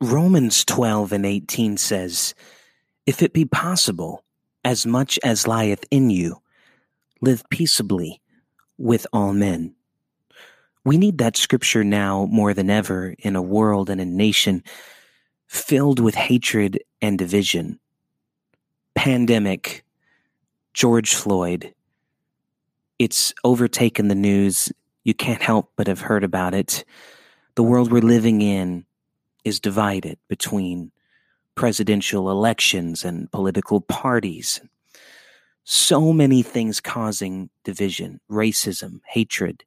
Romans 12 and 18 says, If it be possible, as much as lieth in you, live peaceably with all men. We need that scripture now more than ever in a world and a nation filled with hatred and division. Pandemic, George Floyd, it's overtaken the news. You can't help but have heard about it. The world we're living in is divided between presidential elections and political parties. So many things causing division, racism, hatred.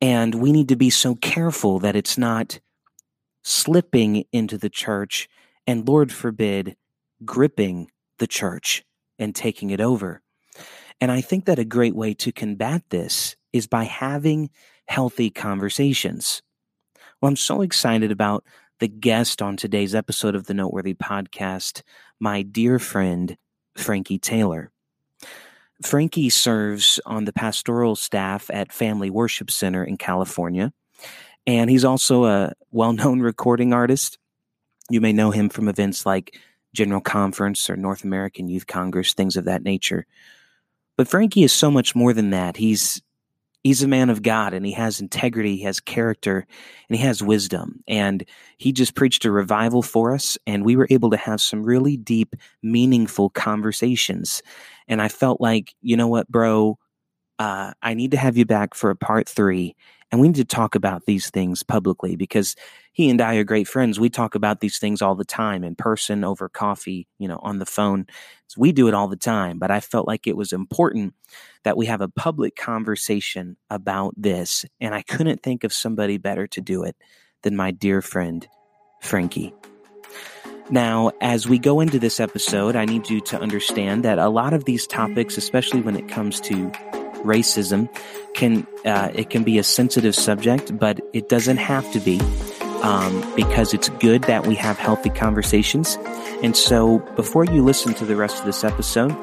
And we need to be so careful that it's not slipping into the church and, Lord forbid, gripping the church and taking it over. And I think that a great way to combat this is by having healthy conversations. Well, I'm so excited about the guest on today's episode of the Noteworthy Podcast, my dear friend, Frankie Taylor. Frankie serves on the pastoral staff at Family Worship Center in California, and he's also a well known recording artist. You may know him from events like General Conference or North American Youth Congress, things of that nature. But Frankie is so much more than that. He's he's a man of God and he has integrity, he has character, and he has wisdom. And he just preached a revival for us, and we were able to have some really deep, meaningful conversations. And I felt like, you know what, bro, uh, I need to have you back for a part three and we need to talk about these things publicly because he and I are great friends. We talk about these things all the time in person, over coffee, you know, on the phone. So we do it all the time. But I felt like it was important that we have a public conversation about this. And I couldn't think of somebody better to do it than my dear friend, Frankie. Now, as we go into this episode, I need you to understand that a lot of these topics, especially when it comes to racism can uh, it can be a sensitive subject, but it doesn't have to be um, because it's good that we have healthy conversations. And so, before you listen to the rest of this episode,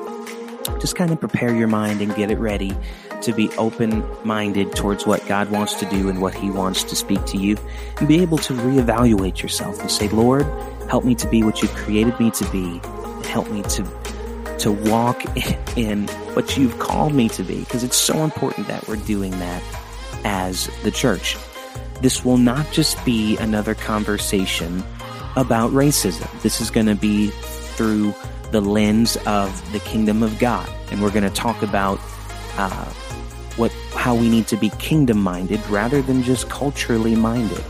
just kind of prepare your mind and get it ready to be open minded towards what God wants to do and what He wants to speak to you, and be able to reevaluate yourself and say, Lord, help me to be what you created me to be, help me to to walk in what you've called me to be, because it's so important that we're doing that as the church. This will not just be another conversation about racism. This is going to be through the lens of the kingdom of God, and we're going to talk about uh, what how we need to be kingdom minded rather than just culturally minded,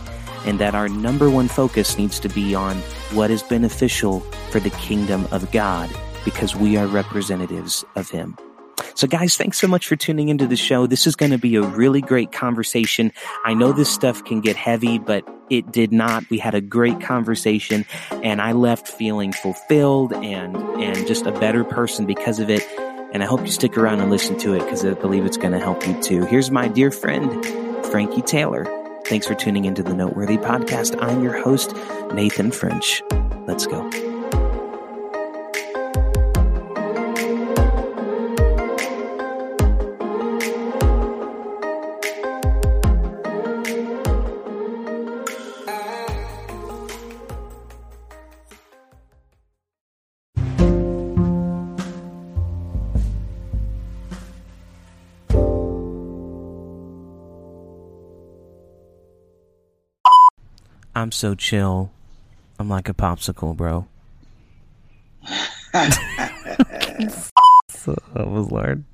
and that our number one focus needs to be on what is beneficial for the kingdom of God because we are representatives of Him. So, guys, thanks so much for tuning into the show. This is going to be a really great conversation. I know this stuff can get heavy, but it did not. We had a great conversation, and I left feeling fulfilled and and just a better person because of it. And I hope you stick around and listen to it because I believe it's going to help you too. Here's my dear friend, Frankie Taylor. Thanks for tuning into the Noteworthy Podcast. I'm your host, Nathan French. Let's go. I'm so chill. I'm like a popsicle, bro. so, that was Lord.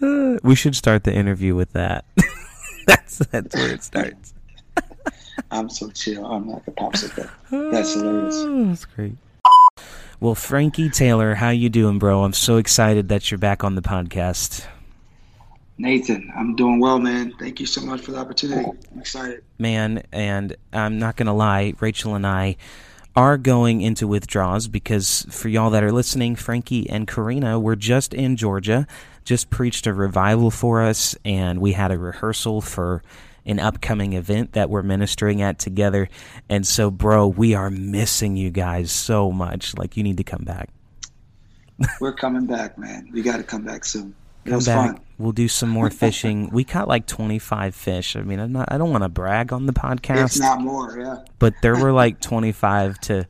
Uh, we should start the interview with that. that's that's where it starts. I'm so chill. I'm like a popsicle. That's hilarious. That's great. Well, Frankie Taylor, how you doing, bro? I'm so excited that you're back on the podcast. Nathan, I'm doing well, man. Thank you so much for the opportunity. I'm excited. Man, and I'm not going to lie, Rachel and I are going into withdrawals because for y'all that are listening, Frankie and Karina were just in Georgia, just preached a revival for us, and we had a rehearsal for an upcoming event that we're ministering at together. And so, bro, we are missing you guys so much. Like, you need to come back. we're coming back, man. We got to come back soon. Come back. Fun. We'll do some more fishing. we caught like 25 fish. I mean, I'm not, I don't want to brag on the podcast. It's not more, yeah. But there were like 25 to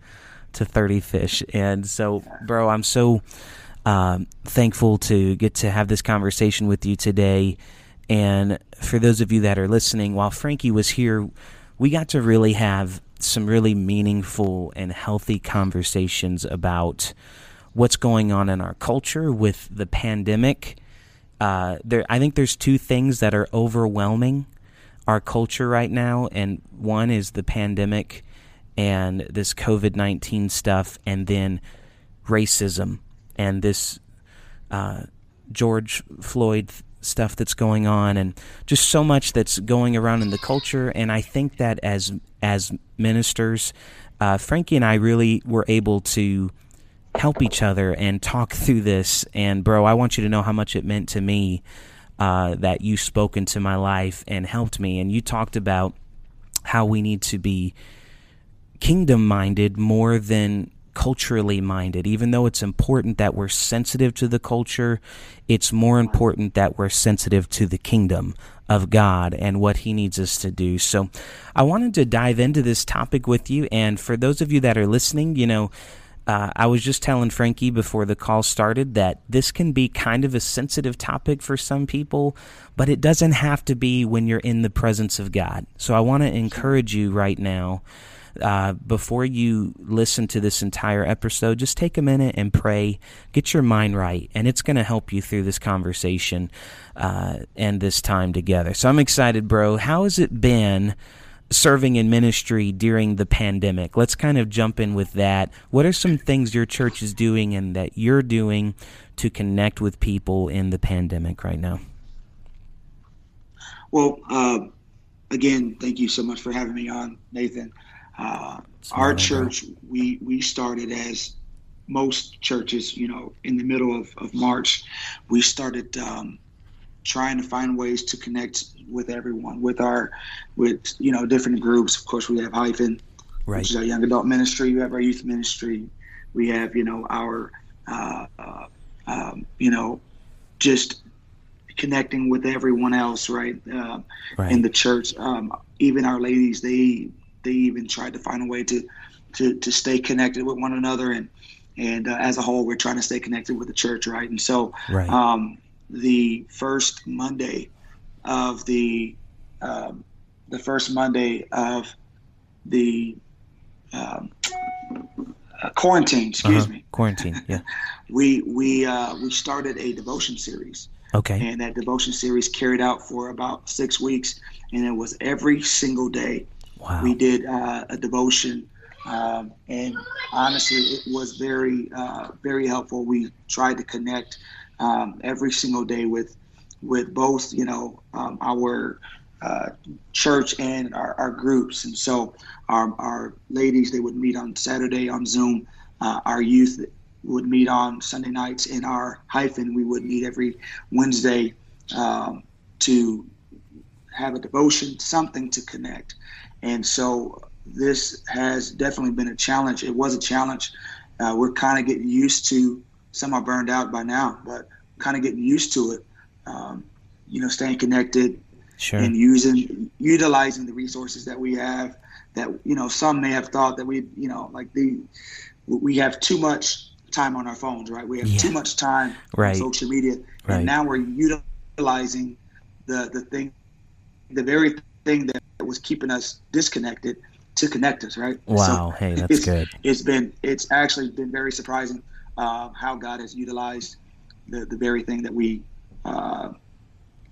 to 30 fish, and so, bro, I'm so um, thankful to get to have this conversation with you today. And for those of you that are listening, while Frankie was here, we got to really have some really meaningful and healthy conversations about what's going on in our culture with the pandemic uh, there, I think there's two things that are overwhelming our culture right now, and one is the pandemic and this COVID nineteen stuff, and then racism and this uh, George Floyd stuff that's going on, and just so much that's going around in the culture. And I think that as as ministers, uh, Frankie and I really were able to help each other and talk through this. And, bro, I want you to know how much it meant to me uh, that you spoke into my life and helped me. And you talked about how we need to be kingdom minded more than culturally minded. Even though it's important that we're sensitive to the culture, it's more important that we're sensitive to the kingdom of God and what He needs us to do. So I wanted to dive into this topic with you. And for those of you that are listening, you know, uh, I was just telling Frankie before the call started that this can be kind of a sensitive topic for some people, but it doesn't have to be when you're in the presence of God. So I want to encourage you right now, uh, before you listen to this entire episode, just take a minute and pray, get your mind right, and it's going to help you through this conversation uh, and this time together. So I'm excited, bro. How has it been? Serving in ministry during the pandemic. Let's kind of jump in with that. What are some things your church is doing and that you're doing to connect with people in the pandemic right now? Well, uh, again, thank you so much for having me on, Nathan. Uh, our church, we we started as most churches, you know, in the middle of, of March. We started um, trying to find ways to connect with everyone, with our, with you know different groups. Of course, we have Hyphen, right. which is our young adult ministry. We have our youth ministry. We have you know our, uh, uh, um, you know, just connecting with everyone else, right? Uh, right. In the church, um, even our ladies, they they even tried to find a way to to to stay connected with one another and and uh, as a whole, we're trying to stay connected with the church, right? And so, right. Um, the first Monday of the um, the first Monday of the um, uh, quarantine. Excuse uh-huh. me. Quarantine. Yeah. we we uh, we started a devotion series. Okay. And that devotion series carried out for about six weeks, and it was every single day. Wow. We did uh, a devotion, um, and honestly, it was very uh, very helpful. We tried to connect um, every single day with with both you know um, our uh, church and our, our, groups. And so our, our ladies they would meet on saturday on zoom. Uh, our youth would meet on sunday nights. In our hyphen we would meet every wednesday um, to have a devotion something to connect. And so this has definitely been a challenge. It was a challenge. Uh, we're kind of getting used to some are burned out by now, but kind of getting used to it. Um, you know, staying connected sure. and using utilizing the resources that we have. That you know, some may have thought that we, you know, like the we have too much time on our phones, right? We have yeah. too much time right. on social media, right. and now we're utilizing the the thing, the very thing that was keeping us disconnected to connect us, right? Wow, so hey, that's it's, good. It's been it's actually been very surprising uh, how God has utilized the, the very thing that we uh,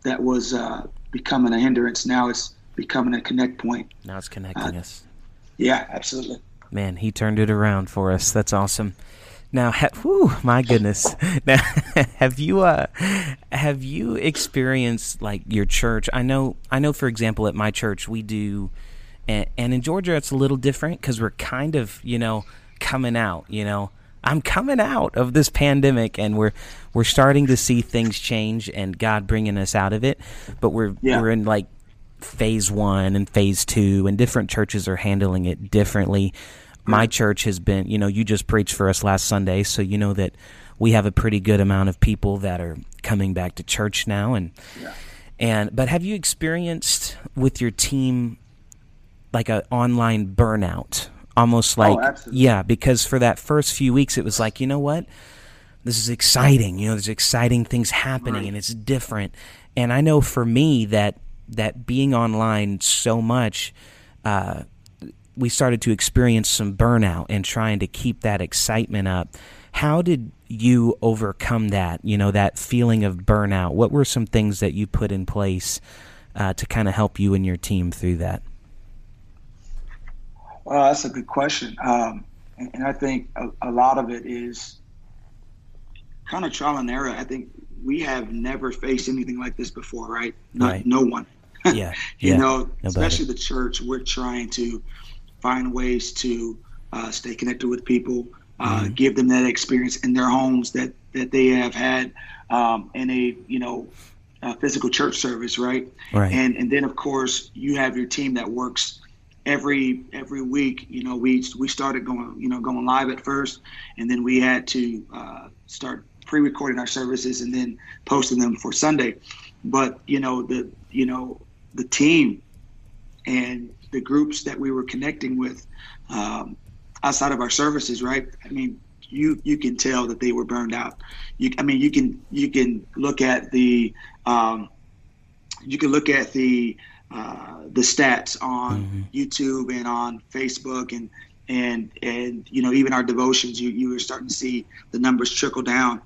that was uh, becoming a hindrance. Now it's becoming a connect point. Now it's connecting uh, us. Yeah, absolutely. Man, he turned it around for us. That's awesome. Now, ha- whew, my goodness. Now, have you uh, have you experienced like your church? I know, I know. For example, at my church, we do, and, and in Georgia, it's a little different because we're kind of, you know, coming out. You know, I'm coming out of this pandemic and we're we're starting to see things change and God bringing us out of it. But we're yeah. we're in like phase 1 and phase 2 and different churches are handling it differently. My church has been, you know, you just preached for us last Sunday, so you know that we have a pretty good amount of people that are coming back to church now, and Yeah. and but have you experienced with your team like a online burnout? Almost like absolutely. yeah, because for that first few weeks it was like, you know what? This is exciting. You know, there's exciting things happening Right. and it's different. And I know for me that that being online so much uh we started to experience some burnout and trying to keep that excitement up. How did you overcome that? You know, that feeling of burnout. What were some things that you put in place uh, to kind of help you and your team through that? Well, that's a good question. Um, and, and I think a, a lot of it is kind of trial and error. I think we have never faced anything like this before, right? No, Right. no one. Yeah, you yeah, know, nobody. especially the church, we're trying to find ways to uh, stay connected with people, uh, Mm-hmm. give them that experience in their homes that that they have had um, in a you know uh, physical church service, right? Right. And and then of course you have your team that works every every week. You know, we we started going you know going live at first, and then we had to uh, start pre-recording our services and then posting them for Sunday. But you know the you know the team and the groups that we were connecting with um, outside of our services, right? I mean, you you can tell that they were burned out. You, I mean, you can you can look at the um, you can look at the uh, the stats on YouTube and on Facebook and and and you know even our devotions. You you were starting to see the numbers trickle down,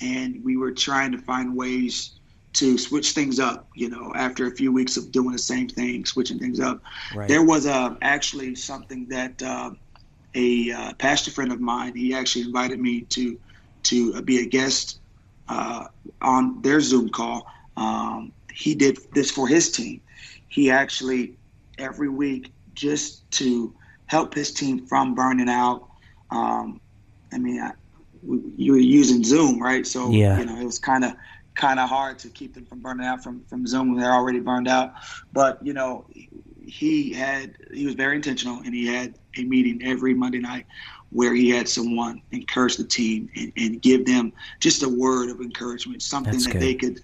and we were trying to find ways to switch things up. You know, after a few weeks of doing the same thing, switching things up. Right. There was uh, actually something that uh, a uh, pastor friend of mine he actually invited me to to uh, be a guest uh, on their Zoom call. Um, he did this for his team. He actually every week just to help his team from burning out. Um, I mean, I, we, you were using Zoom, right? So Yeah. you know it was kind of kind of hard to keep them from burning out from from Zoom when they're already burned out. But you know, he had he was very intentional, and he had a meeting every Monday night where he had someone encourage the team and, and give them just a word of encouragement, something That's that good. they could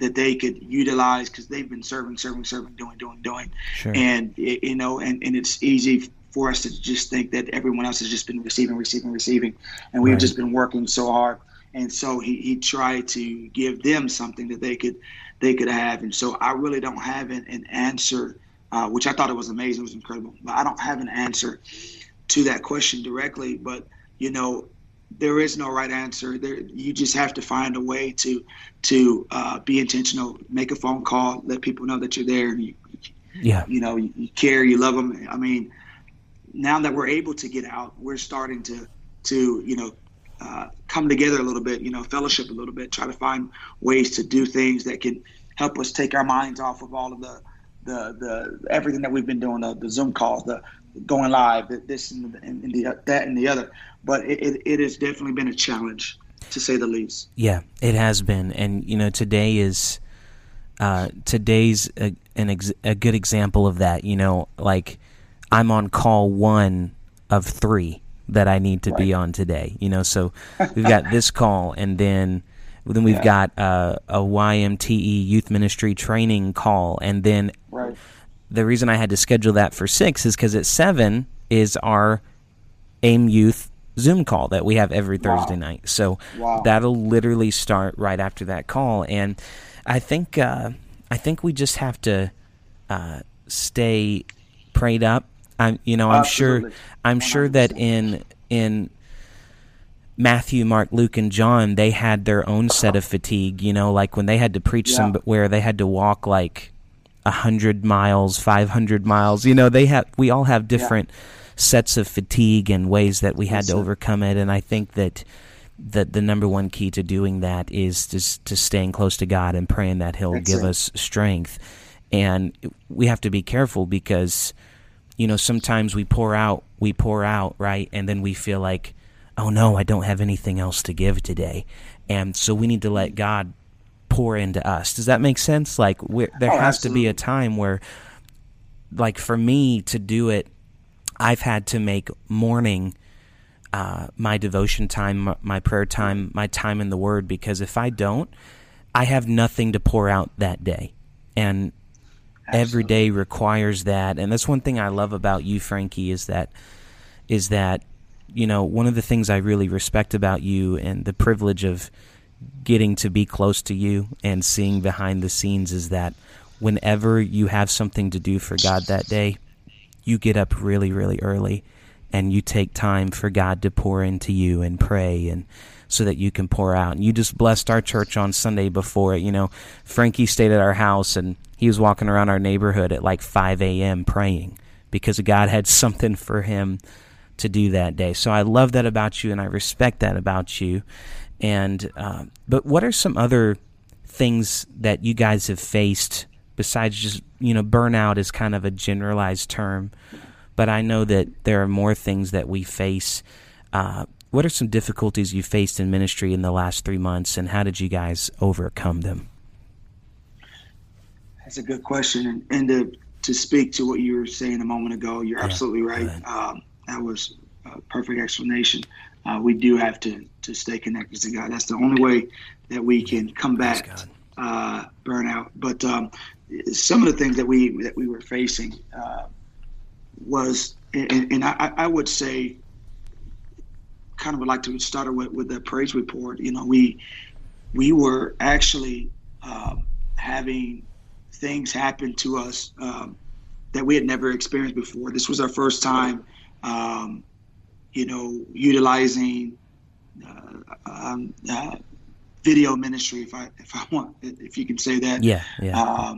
that they could utilize because they've been serving, serving, serving, doing, doing, doing, Sure. and you know, and, and it's easy for us to just think that everyone else has just been receiving, receiving, receiving, and we've Right. just been working so hard. And so he, he tried to give them something that they could they could have. And so I really don't have an, an answer, uh, which I thought it was amazing, it was incredible. But I don't have an answer to that question directly. But you know, there is no right answer. There, you just have to find a way to to uh, be intentional. Make a phone call, let people know that you're there, and you, yeah. you know you, you care, you love them. I mean, now that we're able to get out, we're starting to to you know uh, come together a little bit, you know, fellowship a little bit, try to find ways to do things that can help us take our minds off of all of the the the everything that we've been doing, the, the Zoom calls, the going live, the, this and, the, and the that and the other. But it, it, it has definitely been a challenge, to say the least. Yeah, it has been, and you know, today is uh, today's a, an ex- a good example of that. You know, like I'm on call one of three that I need to be on today. You know, so we've got this call, and then then we've Yeah. got uh, a YMTE youth ministry training call, and then Right. the reason I had to schedule that for six is because at seven is our AIM Youth Zoom call that we have every Wow. Thursday night. So Wow. that'll literally start right after that call, and I think uh, I think we just have to uh, stay prayed up. I'm you know I'm sure I'm sure that in in Matthew, Mark, Luke, and John, they had their own set of fatigue. You know, like when they had to preach Yeah. some where they had to walk like a hundred miles, five hundred miles. You know, they have we all have different sets of fatigue and ways that we had to overcome it. And I think that that the number one key to doing that is just to staying close to God and praying that He'll give us strength. And we have to be careful because you know sometimes we pour out, we pour out, right, and then we feel like, oh no, I don't have anything else to give today, and so we need to let God pour into us. Does that make sense? Like we're, there Oh, has to be a time where, like for me to do it, I've had to make morning uh, my devotion time, my prayer time, my time in the Word. Because if I don't, I have nothing to pour out that day, and Absolutely. every day requires that. And that's one thing I love about you, Frankie, is that is that you know one of the things I really respect about you and the privilege of getting to be close to you and seeing behind the scenes is that whenever you have something to do for God that day, you get up really, really early and you take time for God to pour into you and pray and so that you can pour out. And you just blessed our church on Sunday before it. You know, Frankie stayed at our house and he was walking around our neighborhood at like 5 a.m. praying because God had something for him to do that day. So I love that about you and I respect that about you. And uh, but what are some other things that you guys have faced besides just you know burnout is kind of a generalized term, but I know that there are more things that we face. Uh, what are some difficulties you faced in ministry in the last three months, and how did you guys overcome them? That's a good question, and, and to to speak to what you were saying a moment ago, you're yeah, absolutely right. Um, that was a perfect explanation uh, we do have to to stay connected to God. That's the only way that we can combat uh, burnout. But um, some of the things that we that we were facing uh, was, and, and I, I, would say, kind of would like to start with with the praise report. You know, we we were actually um, having things happen to us um, that we had never experienced before. This was our first time. Um, you know, utilizing uh, um, uh, video ministry, if I if I want, if you can say that. Yeah, yeah.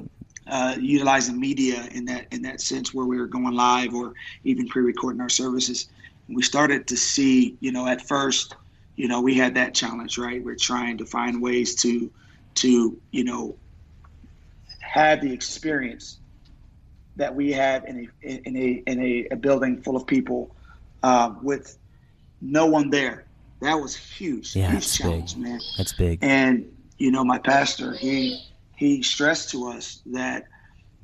Uh, utilizing media in that in that sense, where we were going live or even pre-recording our services, we started to see, you know, at first, you know, we had that challenge, right? We're trying to find ways to to you know have the experience that we have in a in a in a, a building full of people uh, with no one there. That was huge. Yeah, huge challenge, big. man. That's big. And you know, my pastor, he he stressed to us that,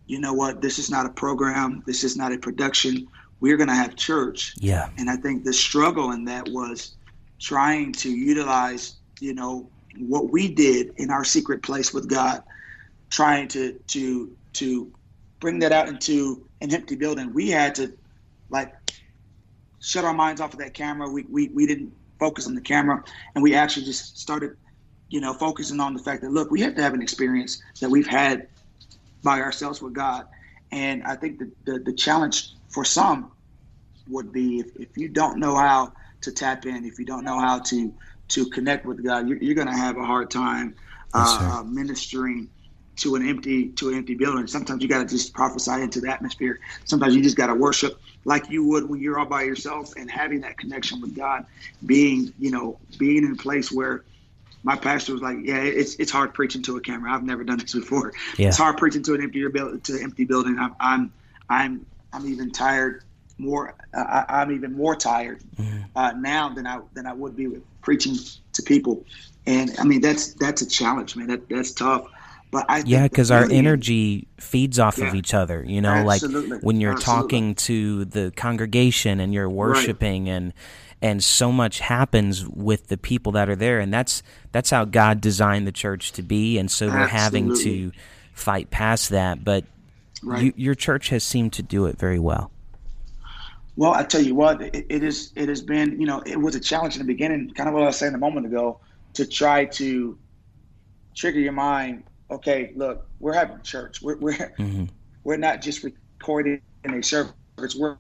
you know what, this is not a program, this is not a production. We're gonna have church. Yeah. And I think the struggle in that was trying to utilize, you know, what we did in our secret place with God, trying to to to bring that out into an empty building. We had to like shut our minds off of that camera. We, we, we didn't focus on the camera and we actually just started, you know, focusing on the fact that, look, we have to have an experience that we've had by ourselves with God. And I think the, the, the challenge for some would be if, if you don't know how to tap in, if you don't know how to, to connect with God, you're, you're going to have a hard time uh, yes, ministering to an empty to an empty building. Sometimes you got to just prophesy into the atmosphere. Sometimes you just got to worship like you would when you're all by yourself and having that connection with God. Being you know being in a place where my pastor was like, yeah, it's it's hard preaching to a camera. I've never done this before. Yeah. It's hard preaching to an empty building to an empty building. I'm I'm I'm I'm even tired more. Uh, I'm even more tired mm-hmm. uh, now than I than I would be with preaching to people. And I mean that's that's a challenge, man. That that's tough. But I yeah, because our energy feeds off yeah, of each other. You know, absolutely, like when you're absolutely. talking to the congregation and you're worshiping right. and and so much happens with the people that are there, and that's that's how God designed the church to be. And so we're having to fight past that. But right. you, your church has seemed to do it very well. Well, I tell you what, it, it is. It has been. You know, it was a challenge in the beginning. Kind of what I was saying a moment ago, to try to trigger your mind okay, look, we're having church. We're we're mm-hmm. we're not just recording in a service. We're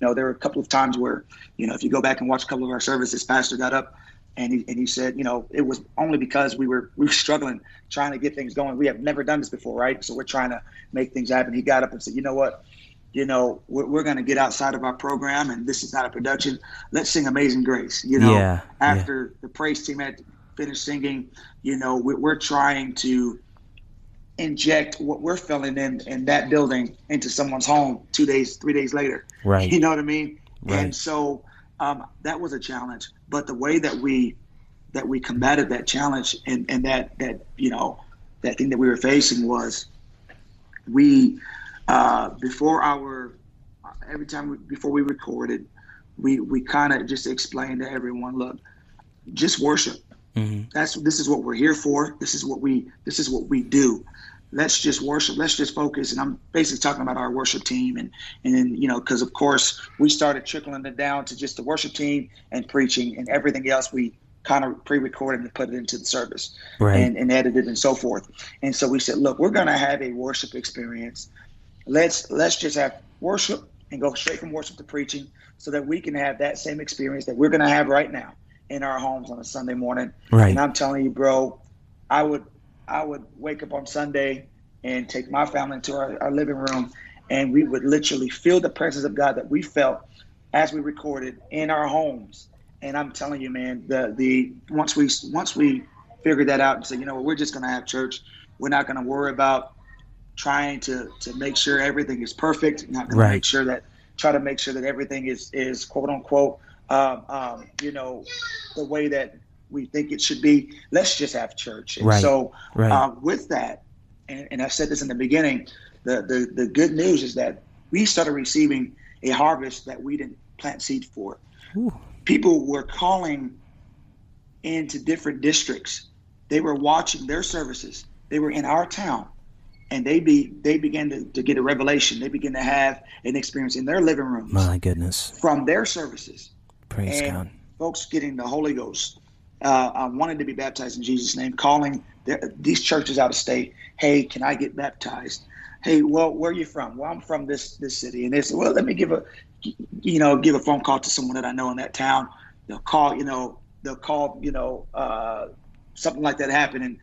you know, there were a couple of times where, you know, if you go back and watch a couple of our services, Pastor got up and he and he said, you know, it was only because we were we were struggling trying to get things going. We have never done this before, right? So we're trying to make things happen. He got up and said, you know what, you know, we're, we're going to get outside of our program, and this is not a production. Let's sing Amazing Grace. You know, yeah, after yeah. the praise team had finished singing, you know, we're, we're trying to inject what we're feeling in in that building into someone's home two days, three days later. Right. You know what I mean? Right. And so um, that was a challenge. But the way that we that we combated that challenge and, and that that you know that thing that we were facing was we uh, before our every time we, before we recorded, we we kind of just explained to everyone, look, just worship. Mm-hmm. That's this is what we're here for. This is what we this is what we do. Let's just worship. Let's just focus. And I'm basically talking about our worship team, and and then you know because of course we started trickling it down to just the worship team and preaching and everything else we kind of pre-recorded and put it into the service right. and, and edited and so forth. And so we said, look, we're going to have a worship experience. Let's let's just have worship and go straight from worship to preaching so that we can have that same experience that we're going to have right now in our homes on a Sunday morning. Right. And I'm telling you, bro, I would I would wake up on Sunday and take my family into our, our living room and we would literally feel the presence of God that we felt as we recorded in our homes. And I'm telling you, man, the the once we once we figured that out and said, you know, what, we're just gonna have church. We're not gonna worry about trying to to make sure everything is perfect. Not gonna right. make sure that try to make sure that everything is is quote unquote um, um, you know the way that we think it should be. Let's just have church. And right. so right. Uh, with that, and, and I said this in the beginning, the, the the good news is that we started receiving a harvest that we didn't plant seed for. Ooh. People were calling into different districts. They were watching their services. They were in our town and they be they begin to, to get a revelation. They begin to have an experience in their living rooms. My goodness. From their services. Praise and God. Folks getting the Holy Ghost, uh, uh, wanting to be baptized in Jesus' name, calling their, these churches out of state. Hey, can I get baptized? Hey, well, where are you from? Well, I'm from this this city, and they said, well, let me give a, you know, give a phone call to someone that I know in that town. They'll call, you know, they'll call, you know, uh, something like that happen, and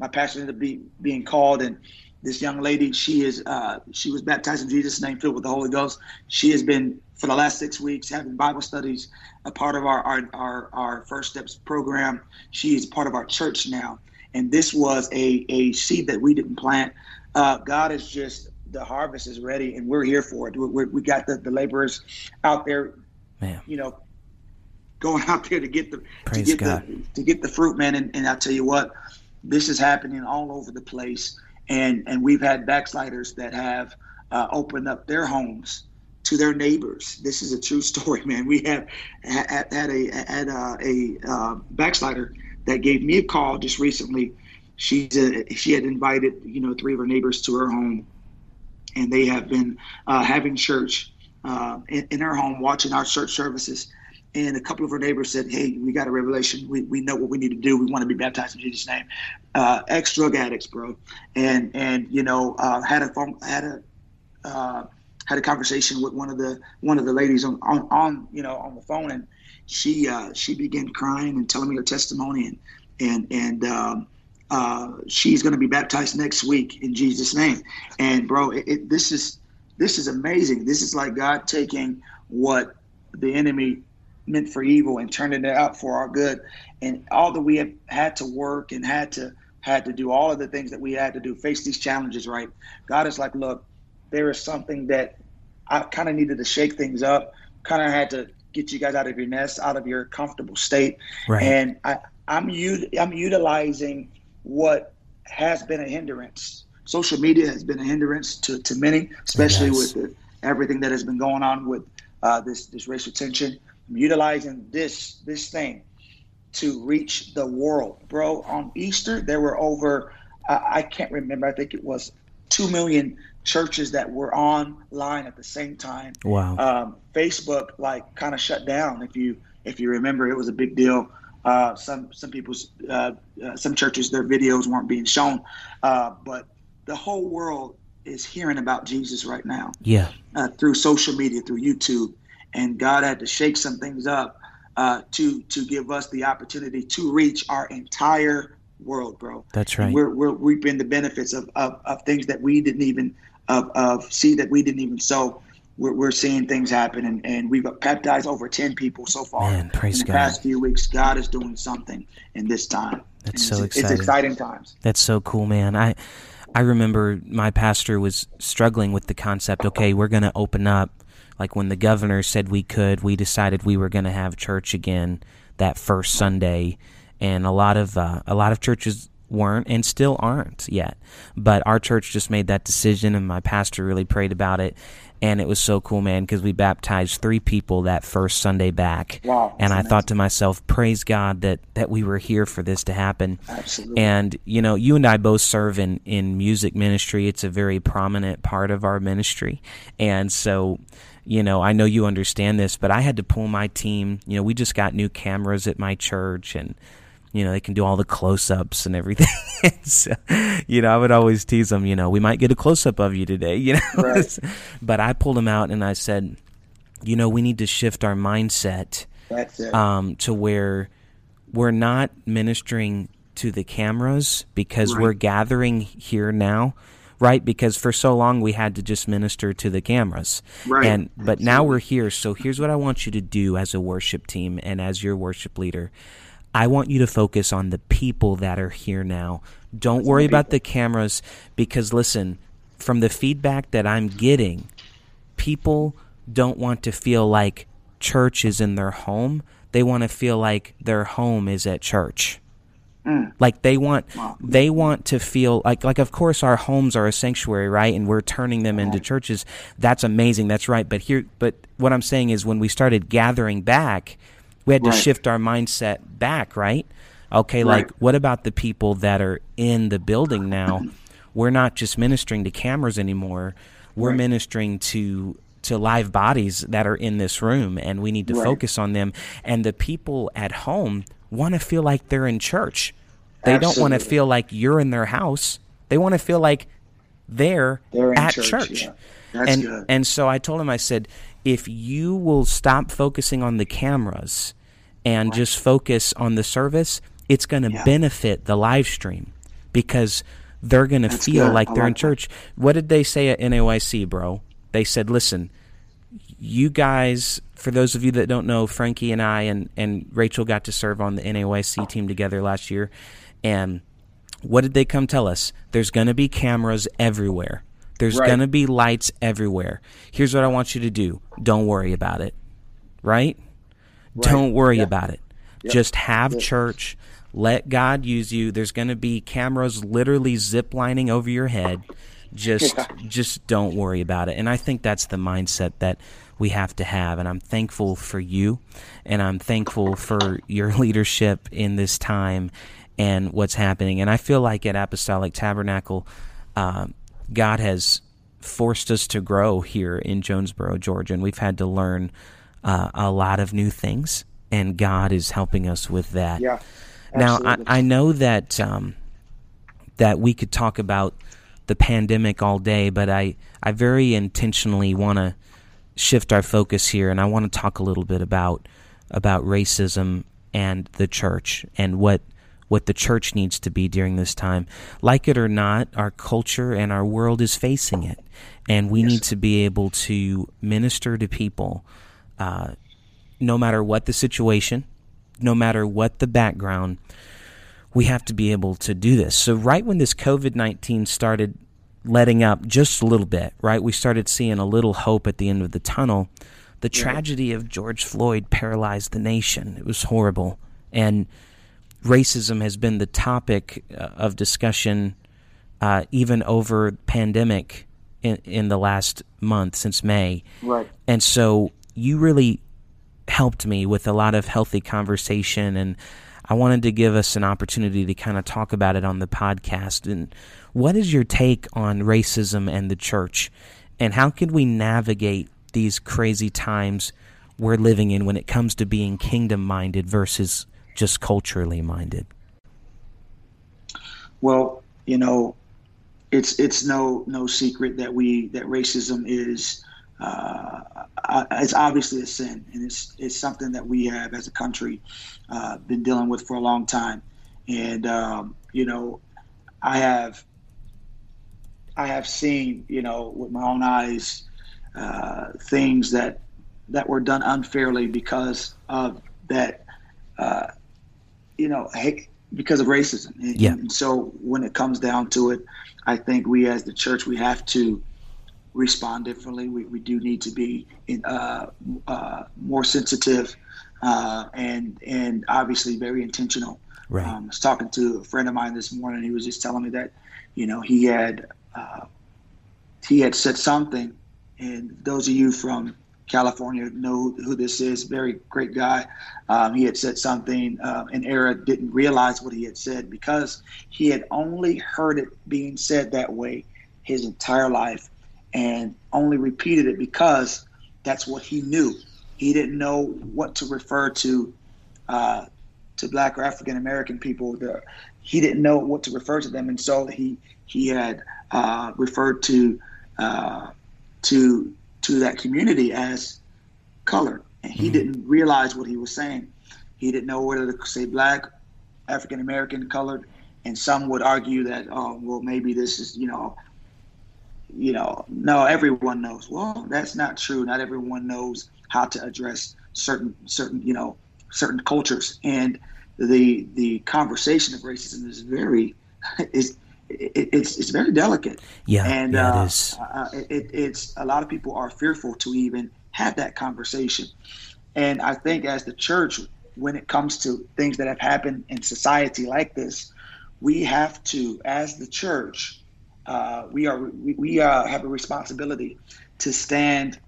my pastor ended up be, being called, and this young lady, she is uh, she was baptized in Jesus' name, filled with the Holy Ghost. She has been for the last six weeks having Bible studies, a part of our our our, our First Steps program. She is part of our church now, and this was a a seed that we didn't plant. Uh, God is just the harvest is ready, and we're here for it. we we got the, the laborers out there, man. You know, going out there to get the Praise to get God. the to get the fruit, man. And, and I'll tell you what, this is happening all over the place and and we've had backsliders that have uh, opened up their homes to their neighbors. This is a true story, man. We have had, a had a, a uh, backslider that gave me a call just recently. She's a, she had invited you know three of her neighbors to her home, and they have been uh, having church uh, in, in her home, watching our church services and a couple of her neighbors said, "Hey, we got a revelation. We, we know what we need to do. We want to be baptized in Jesus' name." Uh, ex drug addicts, bro, and and you know uh, had a phone, had a uh, had a conversation with one of the one of the ladies on, on, on you know on the phone, and she uh, she began crying and telling me her testimony, and and and um, uh, she's going to be baptized next week in Jesus' name. And bro, it, it, this is this is amazing. This is like God taking what the enemy meant for evil and turning it out for our good. And all that we have had to work and had to had to do all of the things that we had to do, face these challenges, right? God is like, look, there is something that I kind of needed to shake things up, kind of had to get you guys out of your nest, out of your comfortable state. Right. And I, I'm u- I'm utilizing what has been a hindrance. Social media has been a hindrance to, to many, especially yes. with the, everything that has been going on with uh, this this racial tension I'm utilizing this this thing to reach the world, bro. On Easter, there were over I can't remember. I think it was two million churches that were online at the same time. Wow. Um, Facebook like kind of shut down. If you if you remember, it was a big deal. Uh, some some people's uh, uh, some churches their videos weren't being shown, uh, but the whole world is hearing about Jesus right now. Yeah. Uh, through social media, through YouTube, and God had to shake some things up uh, to to give us the opportunity to reach our entire world, bro. That's right. we're we're reaping the benefits of, of, of things that we didn't even of, of see that we didn't even sow. We're, we're seeing things happen, and, and we've baptized over ten people so far. Man, praise in the God. past few weeks, God is doing something in this time. That's so it's, exciting. It's exciting times. That's so cool, man. I I remember my pastor was struggling with the concept. Okay, we're going to open up like when the governor said we could, we decided we were going to have church again that first Sunday, and a lot of uh, a lot of churches weren't and still aren't yet. But our church just made that decision, and my pastor really prayed about it. And it was so cool, man, because we baptized three people that first Sunday back. Wow, and I amazing. thought to myself, praise God that, that we were here for this to happen. Absolutely. And, you know, you and I both serve in, in music ministry. It's a very prominent part of our ministry. And so, you know, I know you understand this, but I had to pull my team. You know, we just got new cameras at my church and, you know, they can do all the close ups and everything. so, you know, I would always tease them, you know, we might get a close up of you today, you know. Right. but I pulled them out and I said, you know, we need to shift our mindset That's it. um, to where we're not ministering to the cameras because Right. we're gathering here now, right? Because for so long we had to just minister to the cameras, Right. and but now we're here. So here's what I want you to do as a worship team and as your worship leader. I want you to focus on the people that are here now. Don't worry about the cameras because listen, from the feedback that I'm getting, people don't want to feel like church is in their home. They want to feel like their home is at church. Mm. Like they want they want to feel like like of course our homes are a sanctuary, right? And we're turning them into churches. That's amazing. That's right. But here but what I'm saying is when we started gathering back, we had to shift our mindset back, right? Okay, like what about the people that are in the building now? We're not just ministering to cameras anymore. We're Right. ministering to to live bodies that are in this room and we need to Right. focus on them and the people at home want to feel like they're in church. They don't want to feel like you're in their house. They want to feel like they're, They're at church, church. yeah. And good. and so I told him I said if you will stop focusing on the cameras and just focus on the service, it's going to Yeah. benefit the live stream because they're going to feel good. like I they're in that. church. What did they say at NAYC, bro? They said, "Listen, you guys, for those of you that don't know, Frankie and I and, and Rachel got to serve on the NAYC oh. team together last year. And what did they come tell us? There's going to be cameras everywhere. There's Right. going to be lights everywhere. Here's what I want you to do. Don't worry about it. Right? Don't worry Yeah. about it. Just have church. Let God use you. There's going to be cameras literally zip lining over your head. Just Yeah. just don't worry about it. And I think that's the mindset that we have to have. And I'm thankful for you, and I'm thankful for your leadership in this time and what's happening. And I feel like at Apostolic Tabernacle, uh, God has forced us to grow here in Jonesboro, Georgia, and we've had to learn uh, a lot of new things. And God is helping us with that. Yeah. Now, I. I know that um, that we could talk about the pandemic all day, but I, I very intentionally want to shift our focus here, and I want to talk a little bit about about racism and the church and what what the church needs to be during this time. Like it or not, our culture and our world is facing it, and we need to be able to minister to people, uh, no matter what the situation, no matter what the background we have to be able to do this. So, right when this COVID 19 started letting up just a little bit, right, we started seeing a little hope at the end of the tunnel. The tragedy of George Floyd paralyzed the nation. It was horrible. And racism has been the topic uh, of discussion uh, even over pandemic in, in the last month since May. Right. And so you really helped me with a lot of healthy conversation and I wanted to give us an opportunity to kind of talk about it on the podcast. And what is your take on racism and the church? And how can we navigate these crazy times we're living in when it comes to being kingdom minded versus just culturally minded? Well, you know, it's it's no no secret that we that racism is uh, it's obviously a sin, and it's it's something that we have as a country uh, been dealing with for a long time. And um, you know, I have I have seen you know with my own eyes uh, things that that were done unfairly because of that. Uh, you know, hate, because of racism. And, Yeah. and so when it comes down to it, I think we as the church we have to respond differently. We, we do need to be in, uh, uh, more sensitive uh, and and obviously very intentional. Right. Um, I was talking to a friend of mine this morning. He was just telling me that, you know, he had uh, he had said something, and those of you from California know who this is. Very great guy. Um, he had said something, uh, and Era didn't realize what he had said because he had only heard it being said that way his entire life, and only repeated it because that's what he knew. He didn't know what to refer to uh, to Black or African American people. The, he didn't know what to refer to them, and so he he had uh, referred to uh, to to that community as color, and he mm-hmm. didn't realize what he was saying. He didn't know whether to say black, African American, colored, and some would argue that oh well maybe this is you know you know no everyone knows well that's not true not everyone knows how to address certain certain you know certain cultures and the the conversation of racism is very is it, it's it's very delicate. Yeah, and yeah, uh, it is. Uh, it, it's a lot of people are fearful to even have that conversation, and I think as the church, when it comes to things that have happened in society like this, we have to, as the church, uh, we are we, we uh, have a responsibility to stand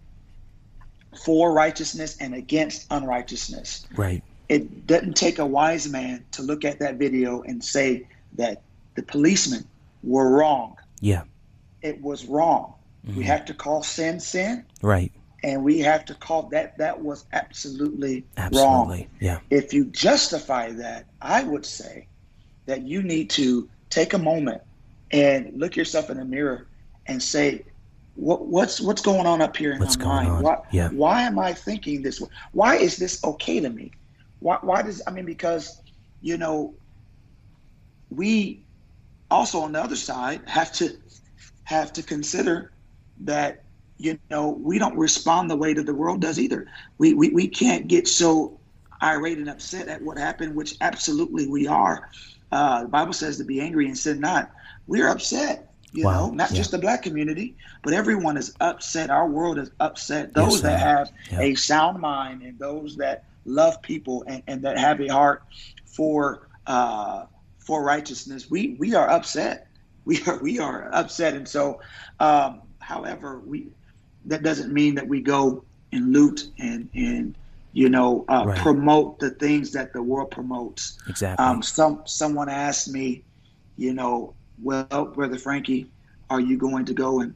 for righteousness and against unrighteousness. Right. It doesn't take a wise man to look at that video and say that the policemen were wrong. Yeah. It was wrong. Mm-hmm. We have to call sin sin. Right. And we have to call that that was absolutely, absolutely. wrong. Yeah. If you justify that, I would say that you need to take a moment and look yourself in the mirror and say, what, what's what's going on up here in what's my mind? On? Why, yeah. why am I thinking this? Why is this okay to me? Why, why does I mean because you know we also on the other side have to have to consider that you know we don't respond the way that the world does either we we, we can't get so irate and upset at what happened which absolutely we are uh, the bible says to be angry and sin not we're upset you wow. know not yeah. just the black community but everyone is upset our world is upset those yes, that have yeah. a sound mind and those that love people and, and that have a heart for uh, for righteousness, we we are upset. We are we are upset, and so, um, however, we that doesn't mean that we go and loot and and you know uh, right. promote the things that the world promotes. Exactly. Um, some someone asked me, you know, well, brother Frankie, are you going to go and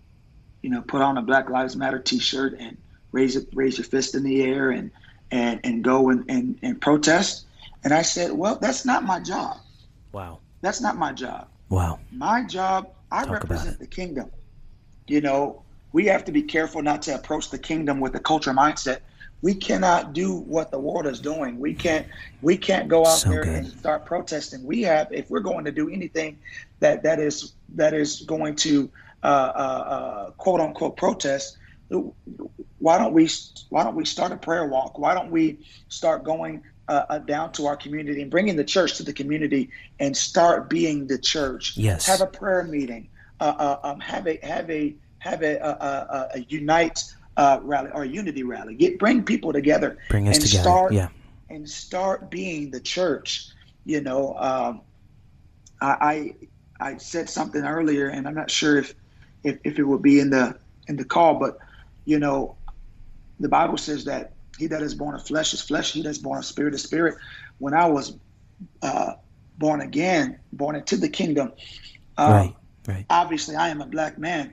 you know put on a Black Lives Matter T-shirt and raise it, raise your fist in the air and and and go and, and and protest? And I said, well, that's not my job. Wow. That's not my job. Wow. My job, I Talk represent the kingdom. You know, we have to be careful not to approach the kingdom with a culture mindset. We cannot do what the world is doing. We can't we can't go out so there good. and start protesting. We have if we're going to do anything that that is that is going to uh, uh, uh, quote unquote protest, why don't we why don't we start a prayer walk? Why don't we start going uh, uh, down to our community and bringing the church to the community and start being the church. Yes. Have a prayer meeting. Uh, uh um, have a have a have a, a, a unite uh, rally or unity rally. Get bring people together. Bring us and together. Start, yeah. And start being the church. You know, um, I, I I said something earlier, and I'm not sure if, if if it would be in the in the call, but you know, the Bible says that he that is born of flesh is flesh. He that is born of spirit is spirit. When I was uh, born again, born into the kingdom, uh, right, right. Obviously, I am a black man,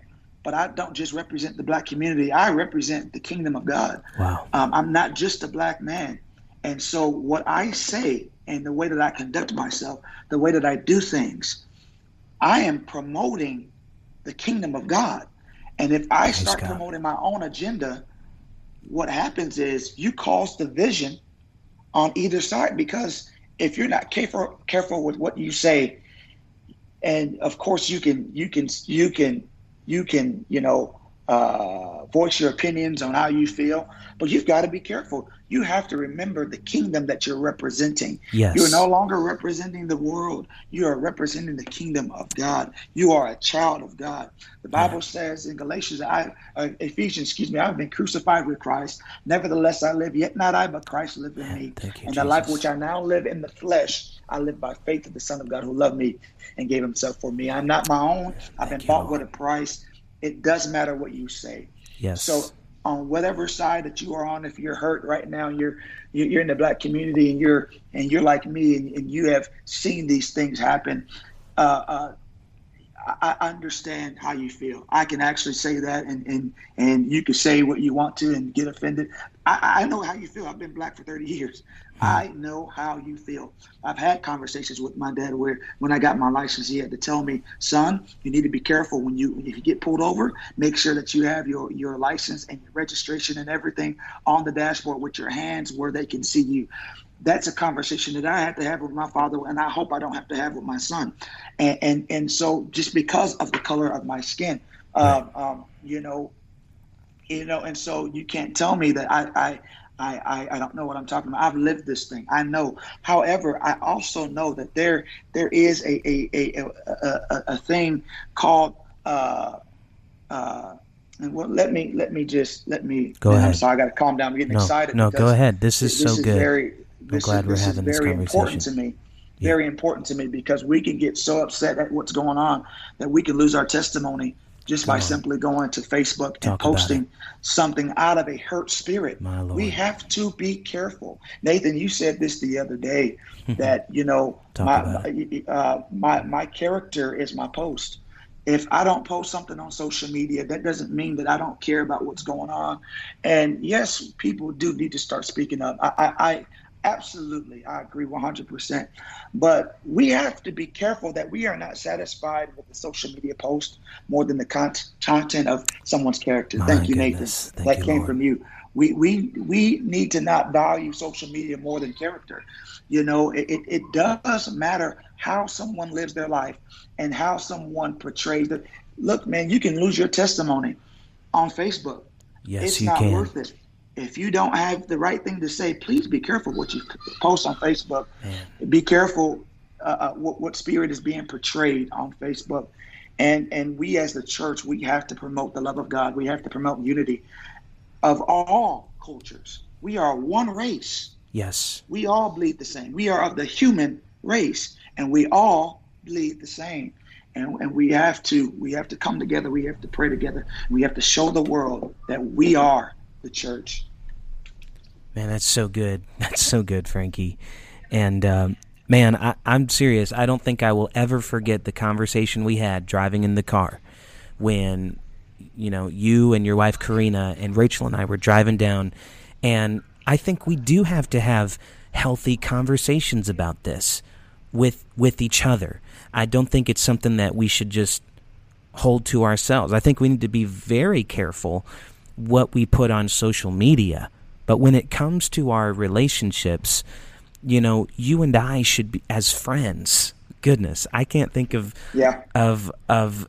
but I don't just represent the black community. I represent the kingdom of God. Wow. Um, I'm not just a black man, and so what I say and the way that I conduct myself, the way that I do things, I am promoting the kingdom of God. And if I start promoting my own agenda, what happens is you cause division on either side because if you're not careful careful with what you say and of course you can you can you can you can you know uh, voice your opinions on how you feel, but you've got to be careful. You have to remember the kingdom that you're representing. Yes. You're no longer representing the world. You are representing the kingdom of God. You are a child of God. The Bible yeah. says in Galatians, I, uh, Ephesians, excuse me, I've been crucified with Christ. Nevertheless, I live, yet not I, but Christ live in me. Thank You, and Jesus. the life which I now live in the flesh, I live by faith of the Son of God who loved me and gave himself for me. I'm not my own. I've Thank been bought Lord. with a price it doesn't matter what you say. Yes. So on whatever side that you are on, if you're hurt right now, you're you're in the black community and you're and you're like me and, and you have seen these things happen. Uh, uh, I understand how you feel. I can actually say that, and and and you can say what you want to and get offended. I, I know how you feel. I've been black for 30 years. Hmm. I know how you feel. I've had conversations with my dad where when I got my license, he had to tell me, "Son, you need to be careful when you if you get pulled over. Make sure that you have your your license and your registration and everything on the dashboard with your hands where they can see you." That's a conversation that I had to have with my father, and I hope I don't have to have with my son. And and, and so just because of the color of my skin, um, um, you know, you know, and so you can't tell me that I, I I, I, I, don't know what I'm talking about. I've lived this thing. I know. However, I also know that there there is a a, a, a, a thing called uh, uh, and well, let me let me just let me go ahead. I'm sorry, I got to calm down. I'm getting no, excited. No, go ahead. This is this so is good. Very, this I'm glad is, we're this having is very conversation. important to me. Very important to me because we can get so upset at what's going on that we can lose our testimony just Come by on. simply going to Facebook and posting something out of a hurt spirit. We have to be careful. Nathan, you said this the other day that you know my uh, my my character is my post. If I don't post something on social media, that doesn't mean that I don't care about what's going on. And yes, people do need to start speaking up. I, I, Absolutely, I agree 100%. But we have to be careful that we are not satisfied with the social media post more than the con- content of someone's character. My Thank you, goodness. Nathan. Thank that you, came Lord. from you. We, we, we need to not value social media more than character. You know, it, it, it does matter how someone lives their life and how someone portrays it. Look, man, you can lose your testimony on Facebook. Yes, it's you not can. worth it if you don't have the right thing to say, please be careful what you post on Facebook. Man. Be careful uh, uh, what, what spirit is being portrayed on Facebook. And and we as the church, we have to promote the love of God. We have to promote unity of all cultures. We are one race. Yes. We all bleed the same. We are of the human race, and we all bleed the same. And, and we have to we have to come together. We have to pray together. We have to show the world that we are the church. Man, that's so good. That's so good, Frankie. And um, man, I, I'm serious. I don't think I will ever forget the conversation we had driving in the car when you know you and your wife Karina and Rachel and I were driving down, and I think we do have to have healthy conversations about this with with each other. I don't think it's something that we should just hold to ourselves. I think we need to be very careful what we put on social media. But when it comes to our relationships, you know, you and I should be as friends. Goodness, I can't think of yeah. of of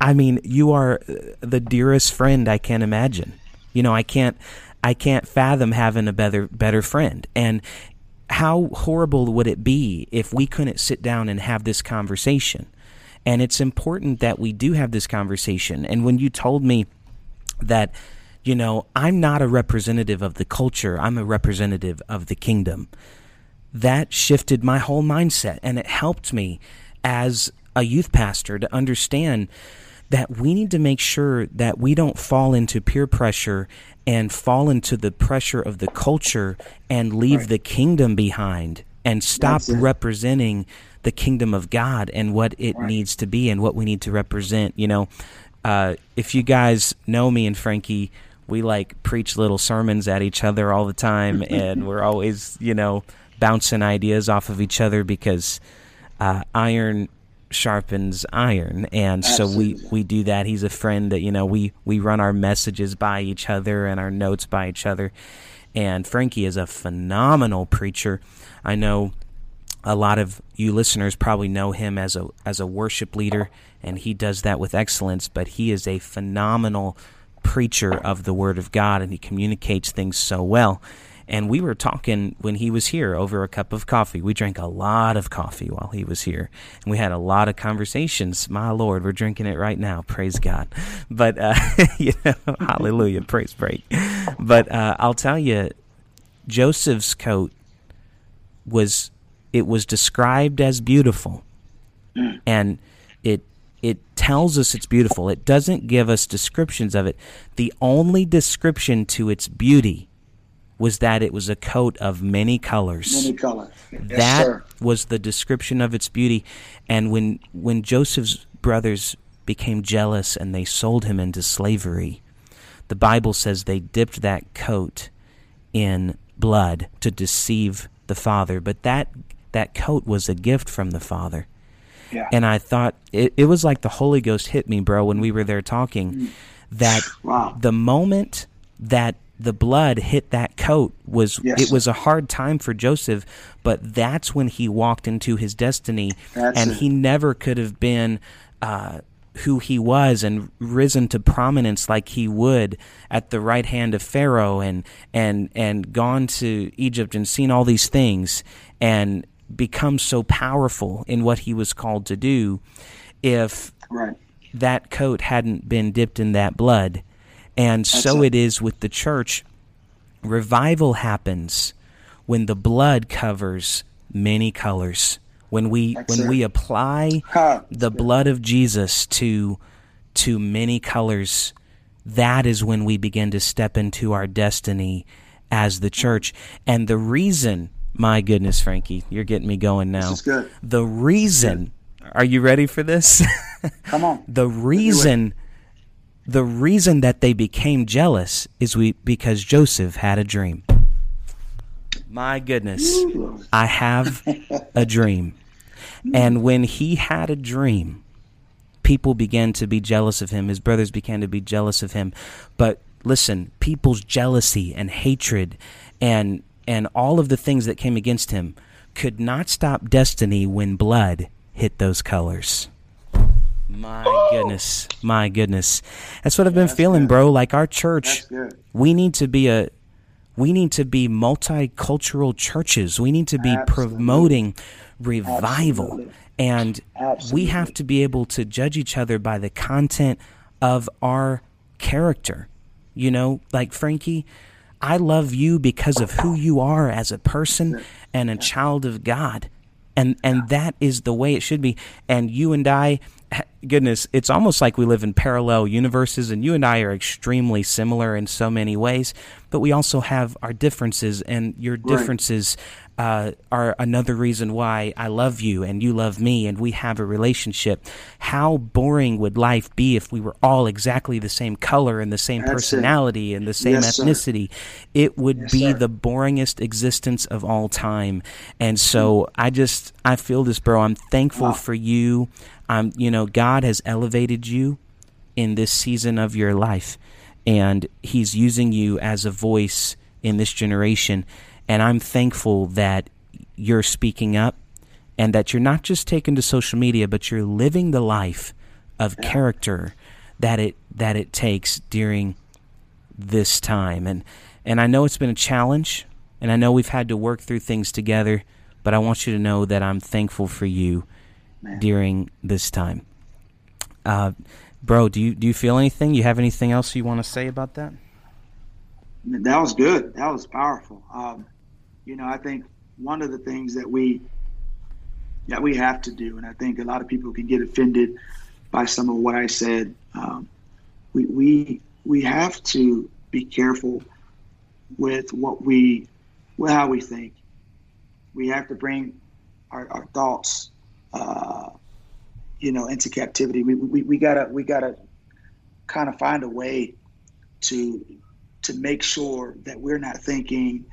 I mean, you are the dearest friend I can imagine. You know, I can't I can't fathom having a better better friend. And how horrible would it be if we couldn't sit down and have this conversation? And it's important that we do have this conversation. And when you told me that you know i'm not a representative of the culture i'm a representative of the kingdom that shifted my whole mindset and it helped me as a youth pastor to understand that we need to make sure that we don't fall into peer pressure and fall into the pressure of the culture and leave Right. the kingdom behind and stop representing the kingdom of God and what it Right. needs to be and what we need to represent. You know, uh, if you guys know me and Frankie, we like preach little sermons at each other all the time, and we're always, you know, bouncing ideas off of each other because uh, iron sharpens iron, and so we we do that. He's a friend that you know we we run our messages by each other and our notes by each other. And Frankie is a phenomenal preacher. I know a lot of you listeners probably know him as a as a worship leader, and he does that with excellence. But he is a phenomenal preacher of the Word of God, and he communicates things so well. And we were talking when he was here over a cup of coffee. We drank a lot of coffee while he was here. And we had a lot of conversations. My Lord, we're drinking it right now. Praise God. But, uh, you know, hallelujah. Praise break. But uh, I'll tell you, Joseph's coat was, it was described as beautiful. And it tells us it's beautiful. It doesn't give us descriptions of it. The only description to its beauty was that it was a coat of many colors. Many colors. Yes, that sir. was the description of its beauty. And when when Joseph's brothers became jealous and they sold him into slavery, the Bible says they dipped that coat in blood to deceive the father. But that that coat was a gift from the father. Yeah. And I thought it, it was like the Holy Ghost hit me, bro, when we were there talking. That Wow. the moment that the blood hit that coat was Yes. it was a hard time for Joseph, but that's when he walked into his destiny, That's and it. he never could have been. Uh, who he was and risen to prominence like he would at the right hand of Pharaoh and and and gone to Egypt and seen all these things and become so powerful in what he was called to do if Right. that coat hadn't been dipped in that blood. And so it. it is with the church. Revival happens when the blood covers many colors. When we That's when it. we apply the blood of Jesus to to many colors, that is when we begin to step into our destiny as the church. And the reason, my goodness, Frankie, you're getting me going now. This is good. The reason, are you ready for this? Come on. the reason the reason that they became jealous is we because Joseph had a dream. My goodness. Ooh. I have a dream. And when he had a dream, people began to be jealous of him. His brothers began to be jealous of him. But listen, people's jealousy and hatred and and all of the things that came against him could not stop destiny when blood hit those colors. My goodness. My goodness. That's what I've been That's feeling, good. bro. Like our church we need to be a we need to be multicultural churches. We need to be Absolutely. promoting revival. Absolutely. And we have to be able to judge each other by the content of our character. You know, like Frankie, I love you because of who you are as a person and a child of God. And and that is the way it should be. And you and I goodness, it's almost like we live in parallel universes and you and I are extremely similar in so many ways, but we also have our differences and your differences uh, are another reason why I love you and you love me and we have a relationship. How boring would life be if we were all exactly the same color and the same That's it. personality and the same Yes, sir. ethnicity? It would Yes, be sir. the boringest existence of all time. And so I just I feel this, bro. I'm thankful Wow. for you. I'm you know, God has elevated you in this season of your life and he's using you as a voice in this generation. And I'm thankful that you're speaking up and that you're not just taken to social media but you're living the life of character that it that it takes during this time. And and I know it's been a challenge and I know we've had to work through things together but I want you to know that I'm thankful for you during this time. Uh, bro, do you do you feel anything? You have anything else you want to say about that? That was good. That was powerful. Um, you know, I think one of the things that we that we have to do, and I think a lot of people can get offended by some of what I said. Um, we we we have to be careful with what we with how we think. We have to bring our, our thoughts, uh, you know, into captivity. We, we we gotta we gotta kind of find a way to to make sure that we're not thinking,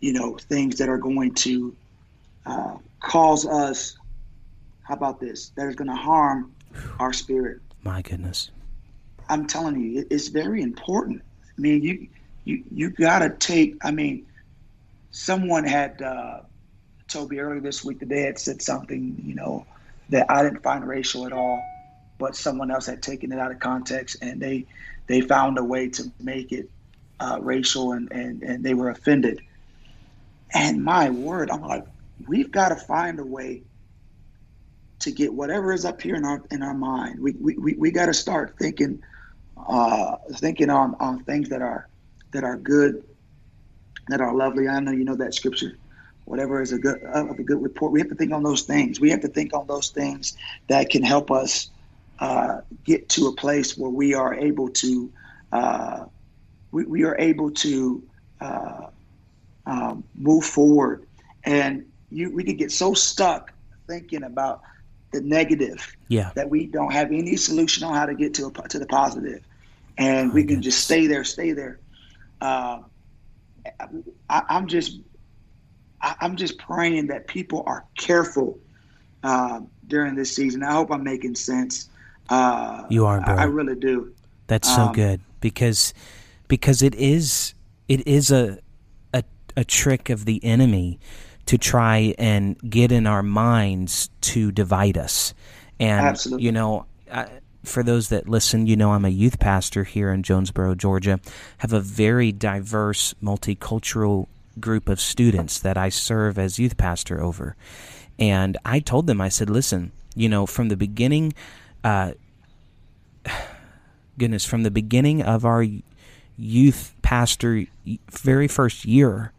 you know, things that are going to uh, cause us. How about this? That is going to harm our spirit. My goodness. I'm telling you, it's very important. I mean, you you you got to take. I mean, someone had uh, me earlier this week that they had said something, you know, that I didn't find racial at all, but someone else had taken it out of context and they they found a way to make it uh, racial and, and and they were offended. And my word, I'm like, we've got to find a way to get whatever is up here in our in our mind. We we, we, we got to start thinking uh, thinking on on things that are that are good, that are lovely. I know you know that scripture. Whatever is a good of a good report, we have to think on those things. We have to think on those things that can help us uh, get to a place where we are able to uh, we, we are able to uh, um, move forward. And you, we could get so stuck thinking about the negative yeah. that we don't have any solution on how to get to a, to the positive, and oh, we can just stay there, stay there. Uh, I, am just I, am just praying that people are careful uh, during this season. I hope I'm making sense. Uh, you are, bro. I, I really do. That's so um, good because because it is it is a, a a trick of the enemy to try and get in our minds to divide us. And, Absolutely. you know, I, for those that listen, you know I'm a youth pastor here in Jonesboro, Georgia. Have a very diverse, multicultural group of students that I serve as youth pastor over. And I told them, I said, listen, you know, from the beginning, uh, goodness, from the beginning of our youth pastor very first year,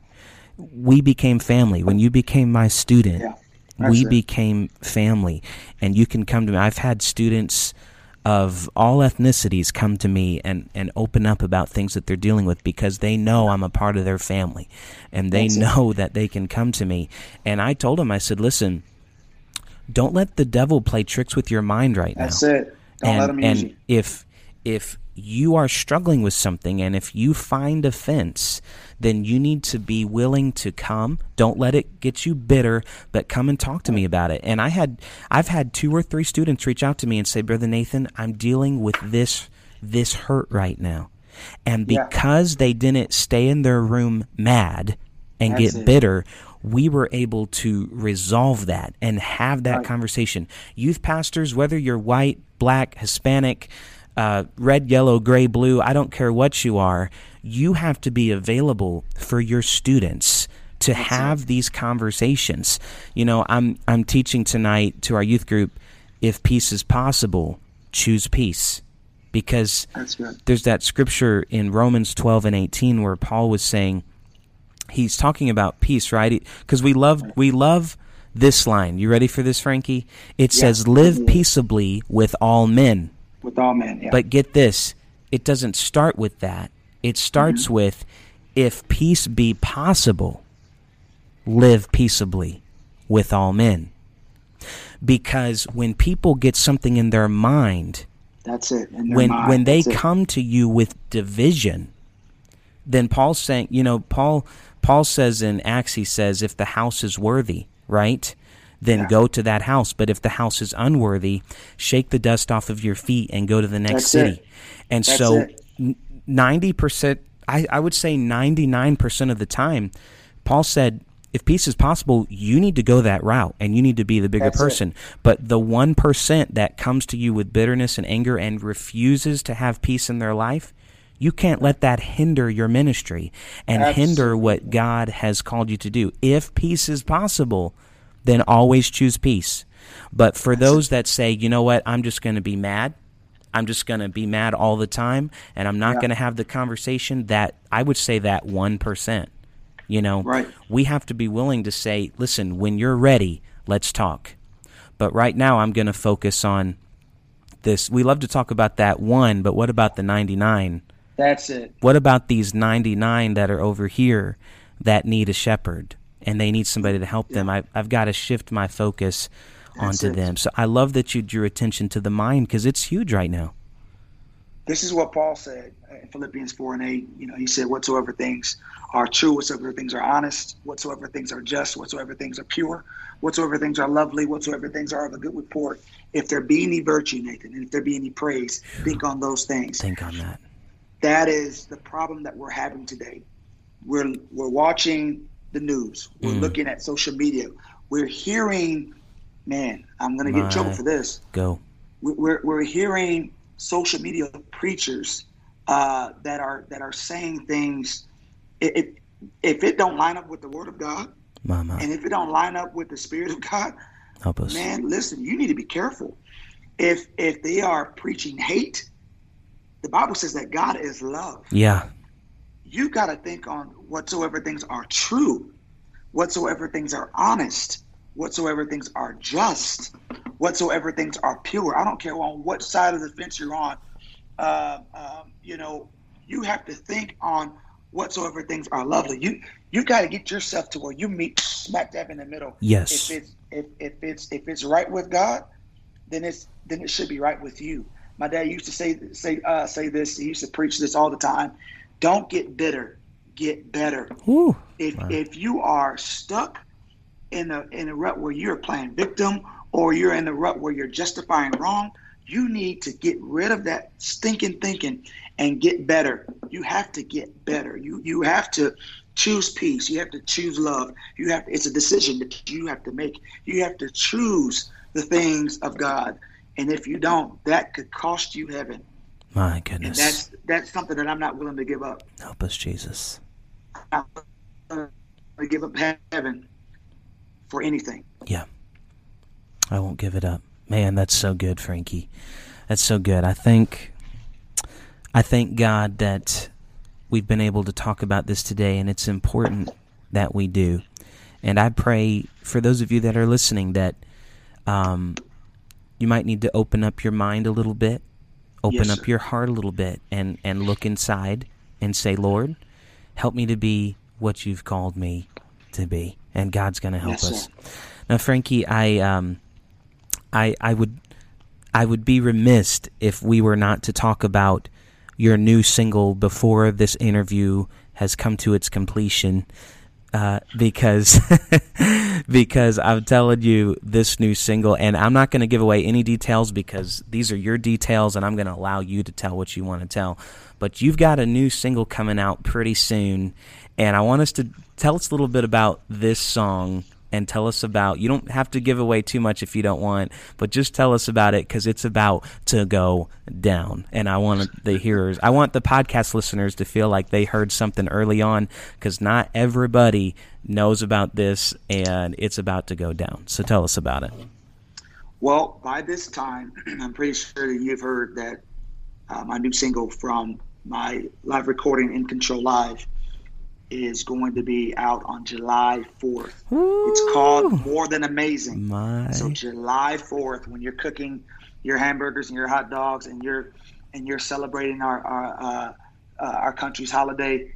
we became family. When you became my student, yeah, we it. became family. And you can come to me. I've had students of all ethnicities come to me and, and open up about things that they're dealing with because they know I'm a part of their family and they That's know it. that they can come to me. And I told them, I said, listen, don't let the devil play tricks with your mind right That's now. That's it. Don't and, let him and use you. if if you are struggling with something and if you find offense, then you need to be willing to come. Don't let it get you bitter, but come and talk to me about it. And I had I've had two or three students reach out to me and say, "Brother Nathan, I'm dealing with this this hurt right now." And because yeah. they didn't stay in their room mad and That's get it. bitter, we were able to resolve that and have that right. conversation. Youth pastors, whether you're white, black, Hispanic, uh, red, yellow, gray, blue, I don't care what you are, you have to be available for your students to have these conversations. You know, I'm I'm teaching tonight to our youth group if peace is possible, choose peace. Because there's that scripture in Romans 12 and 18 where Paul was saying he's talking about peace, right? Because we love we love this line. You ready for this, Frankie? It yeah. says, "Live peaceably with all men." With all men. Yeah. But get this, it doesn't start with that. It starts mm-hmm. with, if peace be possible, live peaceably with all men. Because when people get something in their mind, that's it. when mind, when they come it. to you with division, then Paul's saying, you know, Paul Paul says in Acts, he says, if the house is worthy, right? Then yeah. go to that house. But if the house is unworthy, shake the dust off of your feet and go to the next That's city. It. And That's so, ninety percent, I, I would say ninety nine percent of the time, Paul said, if peace is possible, you need to go that route and you need to be the bigger That's person. It. But the 1% that comes to you with bitterness and anger and refuses to have peace in their life, you can't let that hinder your ministry and Absolutely. hinder what God has called you to do. If peace is possible, then always choose peace. But for those that say, you know what, I'm just going to be mad, I'm just going to be mad all the time, and I'm not yeah. going to have the conversation, that I would say that 1%. You know, right. we have to be willing to say, listen, when you're ready, let's talk. But right now, I'm going to focus on this. We love to talk about that one, but what about the 99? That's it. What about these 99 that are over here that need a shepherd? And they need somebody to help yeah. them, I, I've got to shift my focus That's onto it. them. So I love that you drew attention to the mind because it's huge right now. This is what Paul said in Philippians 4 and 8. You know, he said, Whatsoever things are true, whatsoever things are honest, whatsoever things are just, whatsoever things are pure, whatsoever things are lovely, whatsoever things are of a good report. If there be any virtue, Nathan, and if there be any praise, think on those things. Think on that. That is the problem that we're having today. We're we're watching the news. We're Mm. looking at social media. We're hearing, man, I'm going to get in trouble for this. Go. We- We're, we're hearing social media preachers uh, that are that are saying things. If, if if it don't line up with the Word of God, Mama, and if it don't line up with the Spirit of God, help us. man, listen, you need to be careful. If if they are preaching hate, the Bible says that God is love. Yeah. You got to think on whatsoever things are true, whatsoever things are honest, whatsoever things are just, whatsoever things are pure. I don't care on what side of the fence you're on. Uh, um, you know, you have to think on whatsoever things are lovely. You you got to get yourself to where you meet smack dab in the middle. Yes. If it's if, if it's if it's right with God, then it's then it should be right with you. My dad used to say say uh, say this. He used to preach this all the time. Don't get bitter, get better. Woo. If Wow. if you are stuck in a in a rut where you're playing victim or you're in a rut where you're justifying wrong, you need to get rid of that stinking thinking and get better. You have to get better. You you have to choose peace. You have to choose love. You have it's a decision that you have to make. You have to choose the things of God. And if you don't, that could cost you heaven. My And goodness. that's that's something that I'm not willing to give up. Help us, Jesus. I'm not willing to give up heaven for anything. Yeah. I won't give it up. Man, that's so good, Frankie. That's so good. I think I thank God that we've been able to talk about this today and it's important that we do. And I pray for those of you that are listening that um, you might need to open up your mind a little bit, open Yes, up your heart a little bit and and look inside and say, "Lord, help me to be what you've called me to be." And God's going to help Yes, us. sir. Now, Frankie, I um, I I would I would be remiss if we were not to talk about your new single before this interview has come to its completion. Uh, because because I'm telling you this new single, and I'm not going to give away any details because these are your details, and I'm going to allow you to tell what you want to tell. But you've got a new single coming out pretty soon, and I want us to tell us a little bit about this song and tell us about. You don't have to give away too much if you don't want, but just tell us about it because it's about to go down. And I want the hearers, I want the podcast listeners to feel like they heard something early on because not everybody knows about this and it's about to go down. So tell us about it. Well, by this time, I'm pretty sure that you've heard that uh, my new single from my live recording in Control Live is going to be out on July 4th. It's called More Than Amazing. My So July 4th, when you're cooking your hamburgers and your hot dogs and you're and you're celebrating our our, uh, uh, our country's holiday,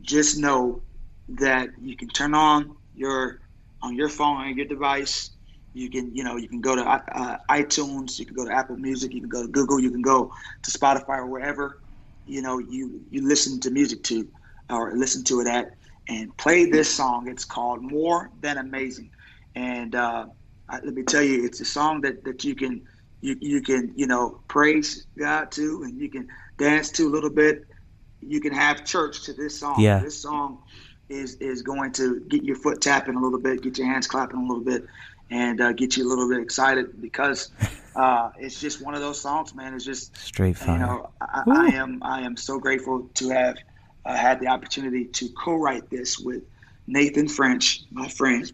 just know that you can turn on your on your phone on your device. You can you know you can go to uh, iTunes, you can go to Apple Music, you can go to Google, you can go to Spotify or wherever you know you you listen to music to or listen to it at and play this song. It's called More Than Amazing, and uh, I, let me tell you, it's a song that, that you can you, you can you know praise God to, and you can dance to a little bit. You can have church to this song. Yeah. This song is is going to get your foot tapping a little bit, get your hands clapping a little bit, and uh, get you a little bit excited because uh, it's just one of those songs, man. It's just straight you know I, I am I am so grateful to have uh, had the opportunity to co-write this with Nathan French, my friend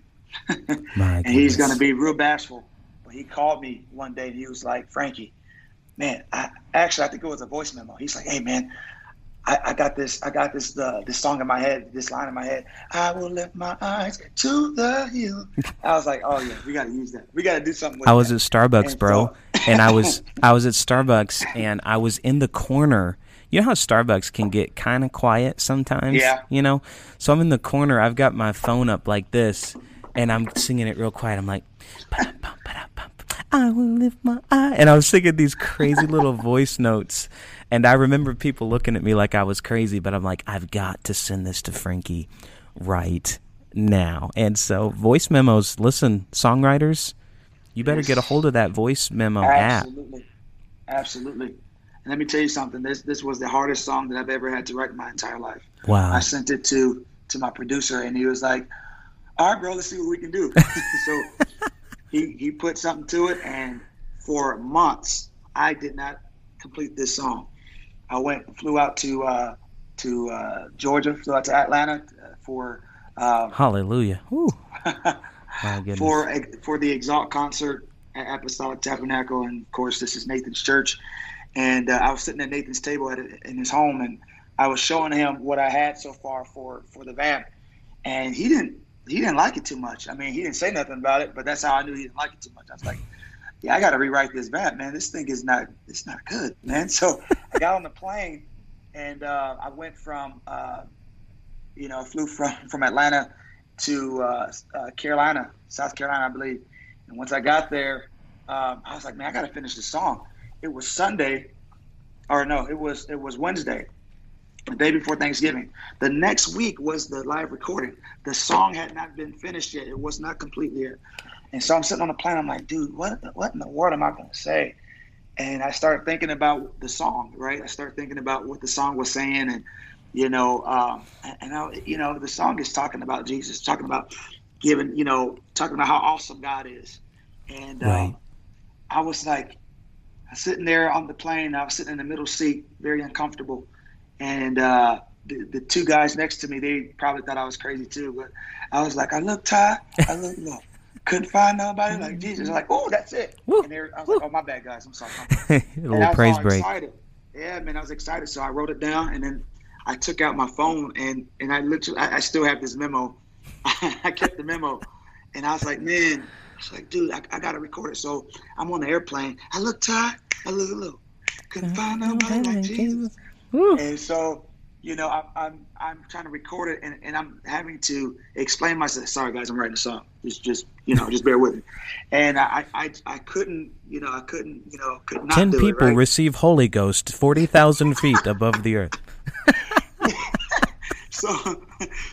My and he's going to be real bashful. But he called me one day and he was like, Frankie, man, I actually I think it was a voice memo. He's like, hey man, I, I got this, I got this uh, this song in my head, this line in my head. I will lift my eyes to the hill. I was like, oh yeah, we got to use that. We got to do something with I was that. at Starbucks, And bro, so- and I was I was at Starbucks and I was in the corner. You know how Starbucks can get kind of quiet sometimes. Yeah. You know, so I'm in the corner. I've got my phone up like this, and I'm singing it real quiet. I'm like, "Ba-da-bum, ba-da-bum, I will lift my eye, and I was singing these crazy little voice notes. And I remember people looking at me like I was crazy, but I'm like, I've got to send this to Frankie right now. And so, voice memos. Listen, songwriters, you better get a hold of that voice memo app. Absolutely, absolutely. And let me tell you something. This this was the hardest song that I've ever had to write in my entire life. Wow. I sent it to to my producer, and he was like, "All right, bro, let's see what we can do." so he he put something to it, and for months I did not complete this song. I went flew out to uh, to uh, Georgia, flew out to Atlanta uh, for uh, Hallelujah. for for the Exalt concert at Apostolic Tabernacle, and of course this is Nathan's church. And uh, I was sitting at Nathan's table at, in his home, and I was showing him what I had so far for for the vamp, and he didn't he didn't like it too much. I mean, he didn't say nothing about it, but that's how I knew he didn't like it too much. I was like, yeah, I got to rewrite this vamp, man. This thing is not it's not good, man. So I got on the plane, and uh, I went from uh, you know flew from from Atlanta to uh, uh, Carolina, South Carolina, I believe. And once I got there, um, I was like, man, I got to finish this song. It was Sunday, or no, it was it was Wednesday, the day before Thanksgiving. The next week was the live recording. The song had not been finished yet. It was not complete yet. And so I'm sitting on the plane. I'm like, dude, what what in the world am I going to say? And I started thinking about the song, right? I started thinking about what the song was saying, and you know, um, and I, you know, the song is talking about Jesus, talking about giving, you know, talking about how awesome God is. And uh, right. I was like, sitting there on the plane. I was sitting in the middle seat, very uncomfortable, and uh, the, the two guys next to me, they probably thought I was crazy too. But I was like, I look Ty, I look look. Couldn't find nobody like Jesus. like, oh, that's it. Woo, and I was woo. like, oh, my bad, guys. I'm sorry. a little praise break. Excited. Yeah, man, I was excited. So I wrote it down, and then I took out my phone, and and I literally, I, I still have this memo. I kept the memo, and I was like, man, She's like, dude, I, I got to record it. So I'm on the airplane. I look tired. I look a little. Couldn't find nobody like Jesus. And so, you know, I, I'm I'm trying to record it, and, and I'm having to explain myself. Sorry, guys, I'm writing a song. Just just you know, just bear with me. And I I, I couldn't you know I couldn't you know could not ten people it, right? receive Holy Ghost forty thousand feet above the earth. so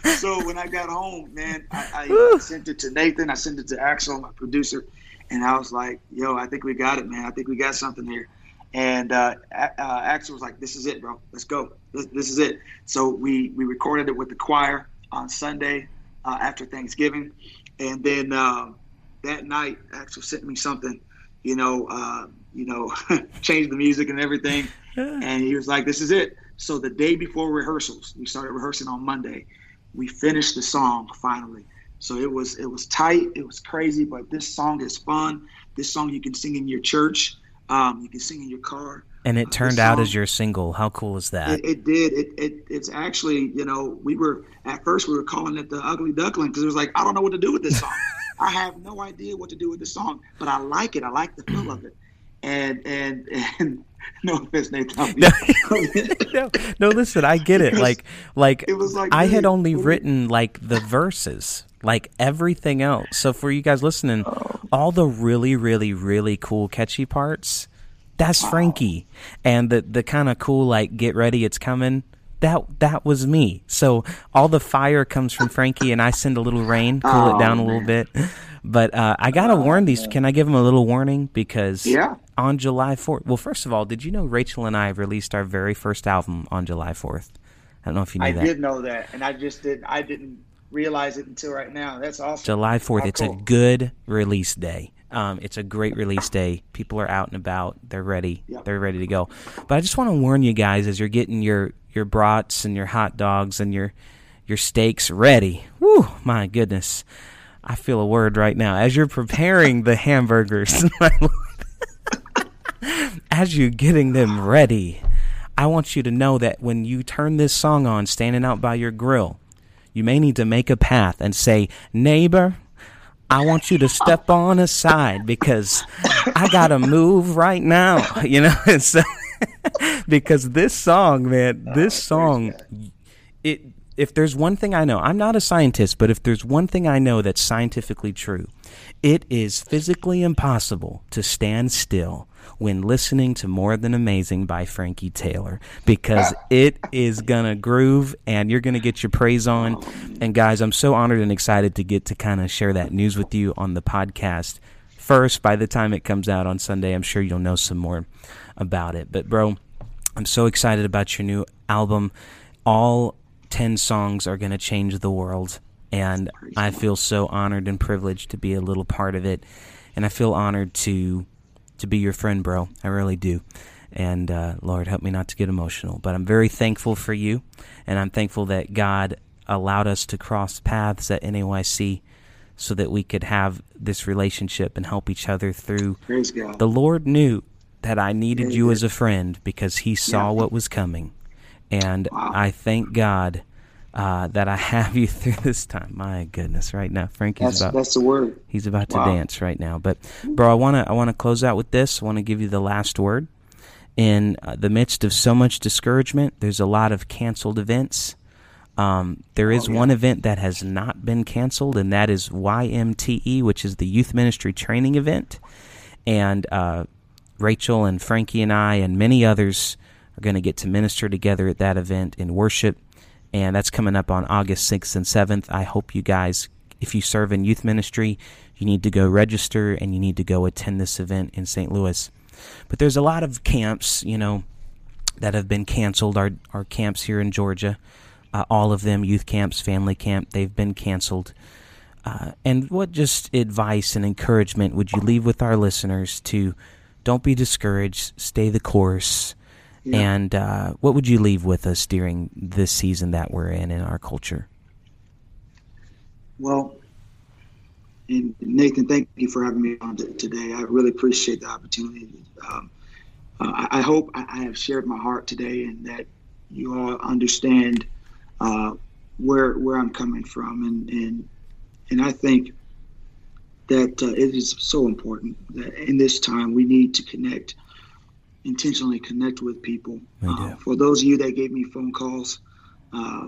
so when I got home, man, I, I sent it to Nathan. I sent it to Axel, my producer, and I was like, "Yo, I think we got it, man. I think we got something here." And uh, uh, Axel was like, "This is it, bro. Let's go. This, this, is it." So we we recorded it with the choir on Sunday uh, after Thanksgiving, and then um, that night, Axel sent me something, you know, uh, you know, changed the music and everything, and he was like, "This is it." So the day before rehearsals, we started rehearsing on Monday. We finished the song finally. So it was it was tight, it was crazy, but this song is fun. This song you can sing in your church, um, you can sing in your car. And it turned out as your single. How cool is that? It, it did. It, it it's actually you know we were at first we were calling it the Ugly Duckling because it was like I don't know what to do with this song. I have no idea what to do with this song, but I like it. I like the feel of it, and and and no offense, Nathan. no, no, listen, I get it. it was, like, like, it was like I had only written like the verses, like everything else. So for you guys listening, oh. all the really, really, really cool, catchy parts, that's wow. Frankie, and the the kind of cool like get ready, it's coming. That that was me. So all the fire comes from Frankie, and I send a little rain, cool oh, it down man. a little bit. But uh, I gotta oh, warn these. Can I give them a little warning? Because yeah on July 4th. Well, first of all, did you know Rachel and I released our very first album on July 4th? I don't know if you knew I that. I did know that, and I just didn't. I didn't realize it until right now. That's awesome. July 4th. Oh, it's cool. a good release day. Um, it's a great release day. People are out and about. They're ready. Yep. They're ready to go. But I just want to warn you guys as you're getting your your brats and your hot dogs and your your steaks ready. Whew, my goodness. I feel a word right now. As you're preparing the hamburgers, as you're getting them ready, I want you to know that when you turn this song on, standing out by your grill, you may need to make a path and say, Neighbor, I want you to step on aside because I got to move right now. You know, so, because this song, man, this oh, song, it. If there's one thing I know, I'm not a scientist, but if there's one thing I know that's scientifically true, it is physically impossible to stand still when listening to More Than Amazing by Frankie Taylor because ah. it is going to groove and you're going to get your praise on. And guys, I'm so honored and excited to get to kind of share that news with you on the podcast. First, by the time it comes out on Sunday, I'm sure you'll know some more about it. But, bro, I'm so excited about your new album. All 10 songs are going to change the world. And I feel so honored and privileged to be a little part of it. And I feel honored to to be your friend, bro. I really do. And uh, Lord, help me not to get emotional. But I'm very thankful for you. And I'm thankful that God allowed us to cross paths at NAYC so that we could have this relationship and help each other through. The Lord knew that I needed you as a friend because He saw yeah. what was coming. And wow. I thank God uh, that I have you through this time. My goodness, right now, Frankie's that's, about that's the word. He's about wow. to dance right now. But bro, I want to I want to close out with this. I want to give you the last word. In uh, the midst of so much discouragement, there's a lot of canceled events. Um, there is oh, yeah. one event that has not been canceled, and that is YMTE, which is the Youth Ministry Training Event. And uh, Rachel and Frankie and I and many others are going to get to minister together at that event in worship and that's coming up on August 6th and 7th. I hope you guys, if you serve in youth ministry, you need to go register and you need to go attend this event in St. Louis. But there's a lot of camps, you know, that have been canceled. Our our camps here in Georgia, uh, all of them, youth camps, family camp, they've been canceled. Uh, and what just advice and encouragement would you leave with our listeners to don't be discouraged, stay the course, yeah. And uh, what would you leave with us during this season that we're in in our culture? Well, and Nathan, thank you for having me on today. I really appreciate the opportunity. Um, uh, I hope I have shared my heart today and that you all understand uh, where where I'm coming from, and and and I think that uh, it is so important that in this time we need to connect intentionally connect with people. Uh, for those of you that gave me phone calls, uh,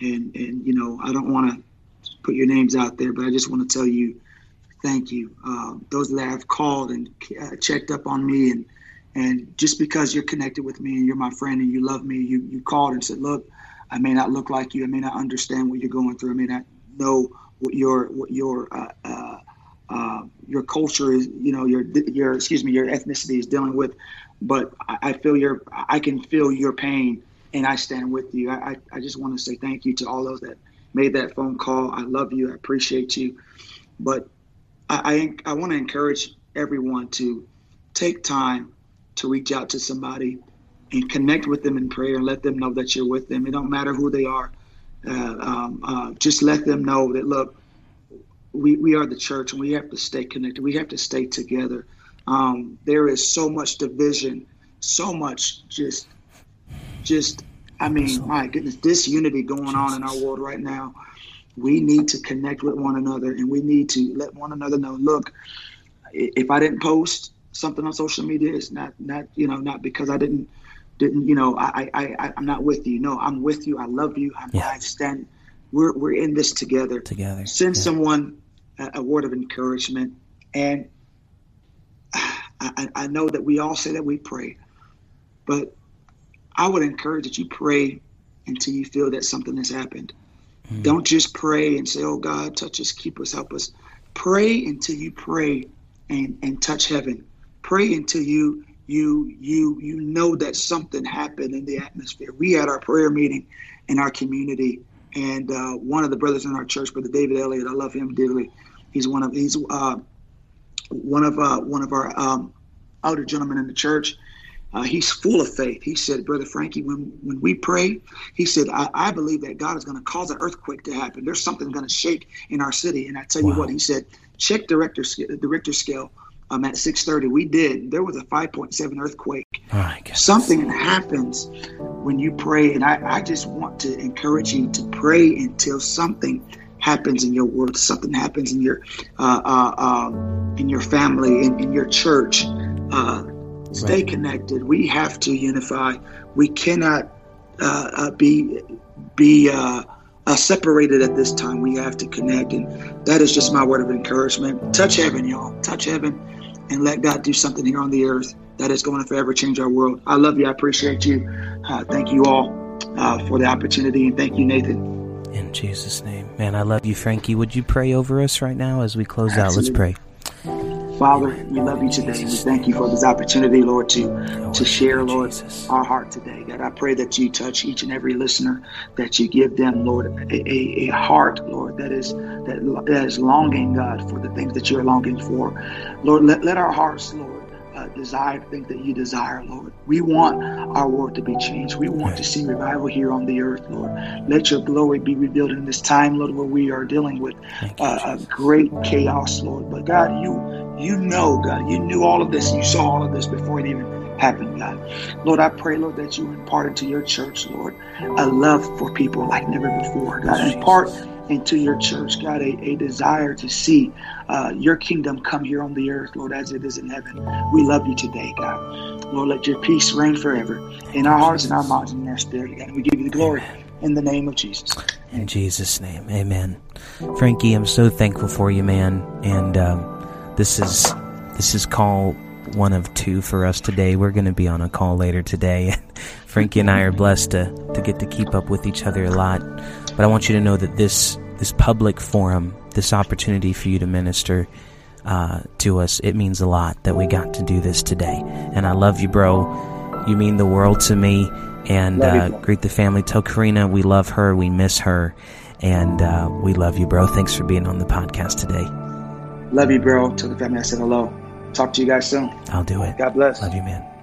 and and you know, I don't want to put your names out there, but I just want to tell you, thank you. Uh, those that have called and uh, checked up on me, and and just because you're connected with me and you're my friend and you love me, you you called and said, look, I may not look like you, I may not understand what you're going through, I may not know what your what your uh, uh, uh, your culture is, you know, your your excuse me, your ethnicity is dealing with, but I, I feel your I can feel your pain and I stand with you. I, I, I just want to say thank you to all those that made that phone call. I love you. I appreciate you. But I, I, I want to encourage everyone to take time to reach out to somebody and connect with them in prayer and let them know that you're with them. It don't matter who they are. Uh, um, uh, just let them know that, look, we, we are the church and we have to stay connected. We have to stay together. Um, there is so much division, so much just, just. I mean, my goodness, disunity going on in our world right now. We need to connect with one another, and we need to let one another know. Look, if I didn't post something on social media, it's not not you know not because I didn't didn't you know I I, I I'm not with you. No, I'm with you. I love you. I'm, yeah. I stand. We're we're in this together. Together. Send yeah. someone a, a word of encouragement, and I, I know that we all say that we pray, but I would encourage that you pray until you feel that something has happened. Mm. Don't just pray and say, "Oh God, touch us, keep us, help us." Pray until you pray and and touch heaven. Pray until you you you you know that something happened in the atmosphere. We had our prayer meeting in our community, and uh, one of the brothers in our church, Brother David Elliott, I love him dearly. He's one of he's uh, one of uh, one of our um, older gentlemen in the church. Uh, he's full of faith. He said, Brother Frankie, when when we pray, he said, I, I believe that God is going to cause an earthquake to happen. There's something going to shake in our city. And I tell wow. you what, he said, check the Richter, the Richter scale. Um, at 6:30, we did. There was a 5.7 earthquake. Oh, something happens when you pray, and I, I just want to encourage you to pray until something happens in your world, something happens in your uh, uh, uh, in your family, in, in your church. Uh, stay right. connected. We have to unify. We cannot uh, uh, be be separated at this time. We have to connect, and that is just my word of encouragement. Touch heaven, y'all. Touch heaven, and let God do something here on the earth that is going to forever change our world. I love you. I appreciate you. thank you all for the opportunity, and thank you, Nathan. In Jesus' name. Man, I love you, Frankie. Would you pray over us right now as we close Absolutely. out? Let's pray. Father, we love you today. We thank you for this opportunity, Lord, to, to share, Lord, our heart today. God, I pray that you touch each and every listener, that you give them, Lord, a, a, a heart, Lord, that is that, that is longing, God, for the things that you're longing for. Lord, let, let our hearts, Lord, desire things that you desire, Lord. We want our world to be changed. We want to see revival here on the earth, Lord. Let your glory be revealed in this time, Lord, where we are dealing with uh, a great chaos, Lord. But God, you you know, God, you knew all of this. You saw all of this before it even happened, God. Lord, I pray, Lord, that you impart to your church, Lord, a love for people like never before, God. Impart into your church, God, a, a desire to see uh, your kingdom come here on the earth, Lord, as it is in heaven. We love you today, God. Lord, let your peace reign forever in our hearts and our minds and in our spirit, God. We give you the glory in the name of Jesus. In Jesus' name, amen. Frankie, I'm so thankful for you, man. And um, this is this is call one of two for us today. We're going to be on a call later today. Frankie and I are blessed to, to get to keep up with each other a lot. But I want you to know that this this public forum, this opportunity for you to minister uh, to us, it means a lot that we got to do this today. And I love you, bro. You mean the world to me. And uh, greet the family. Tell Karina we love her, we miss her, and uh, we love you, bro. Thanks for being on the podcast today. Love you, bro. Tell the family I said hello. Talk to you guys soon. I'll do it. God bless. Love you, man.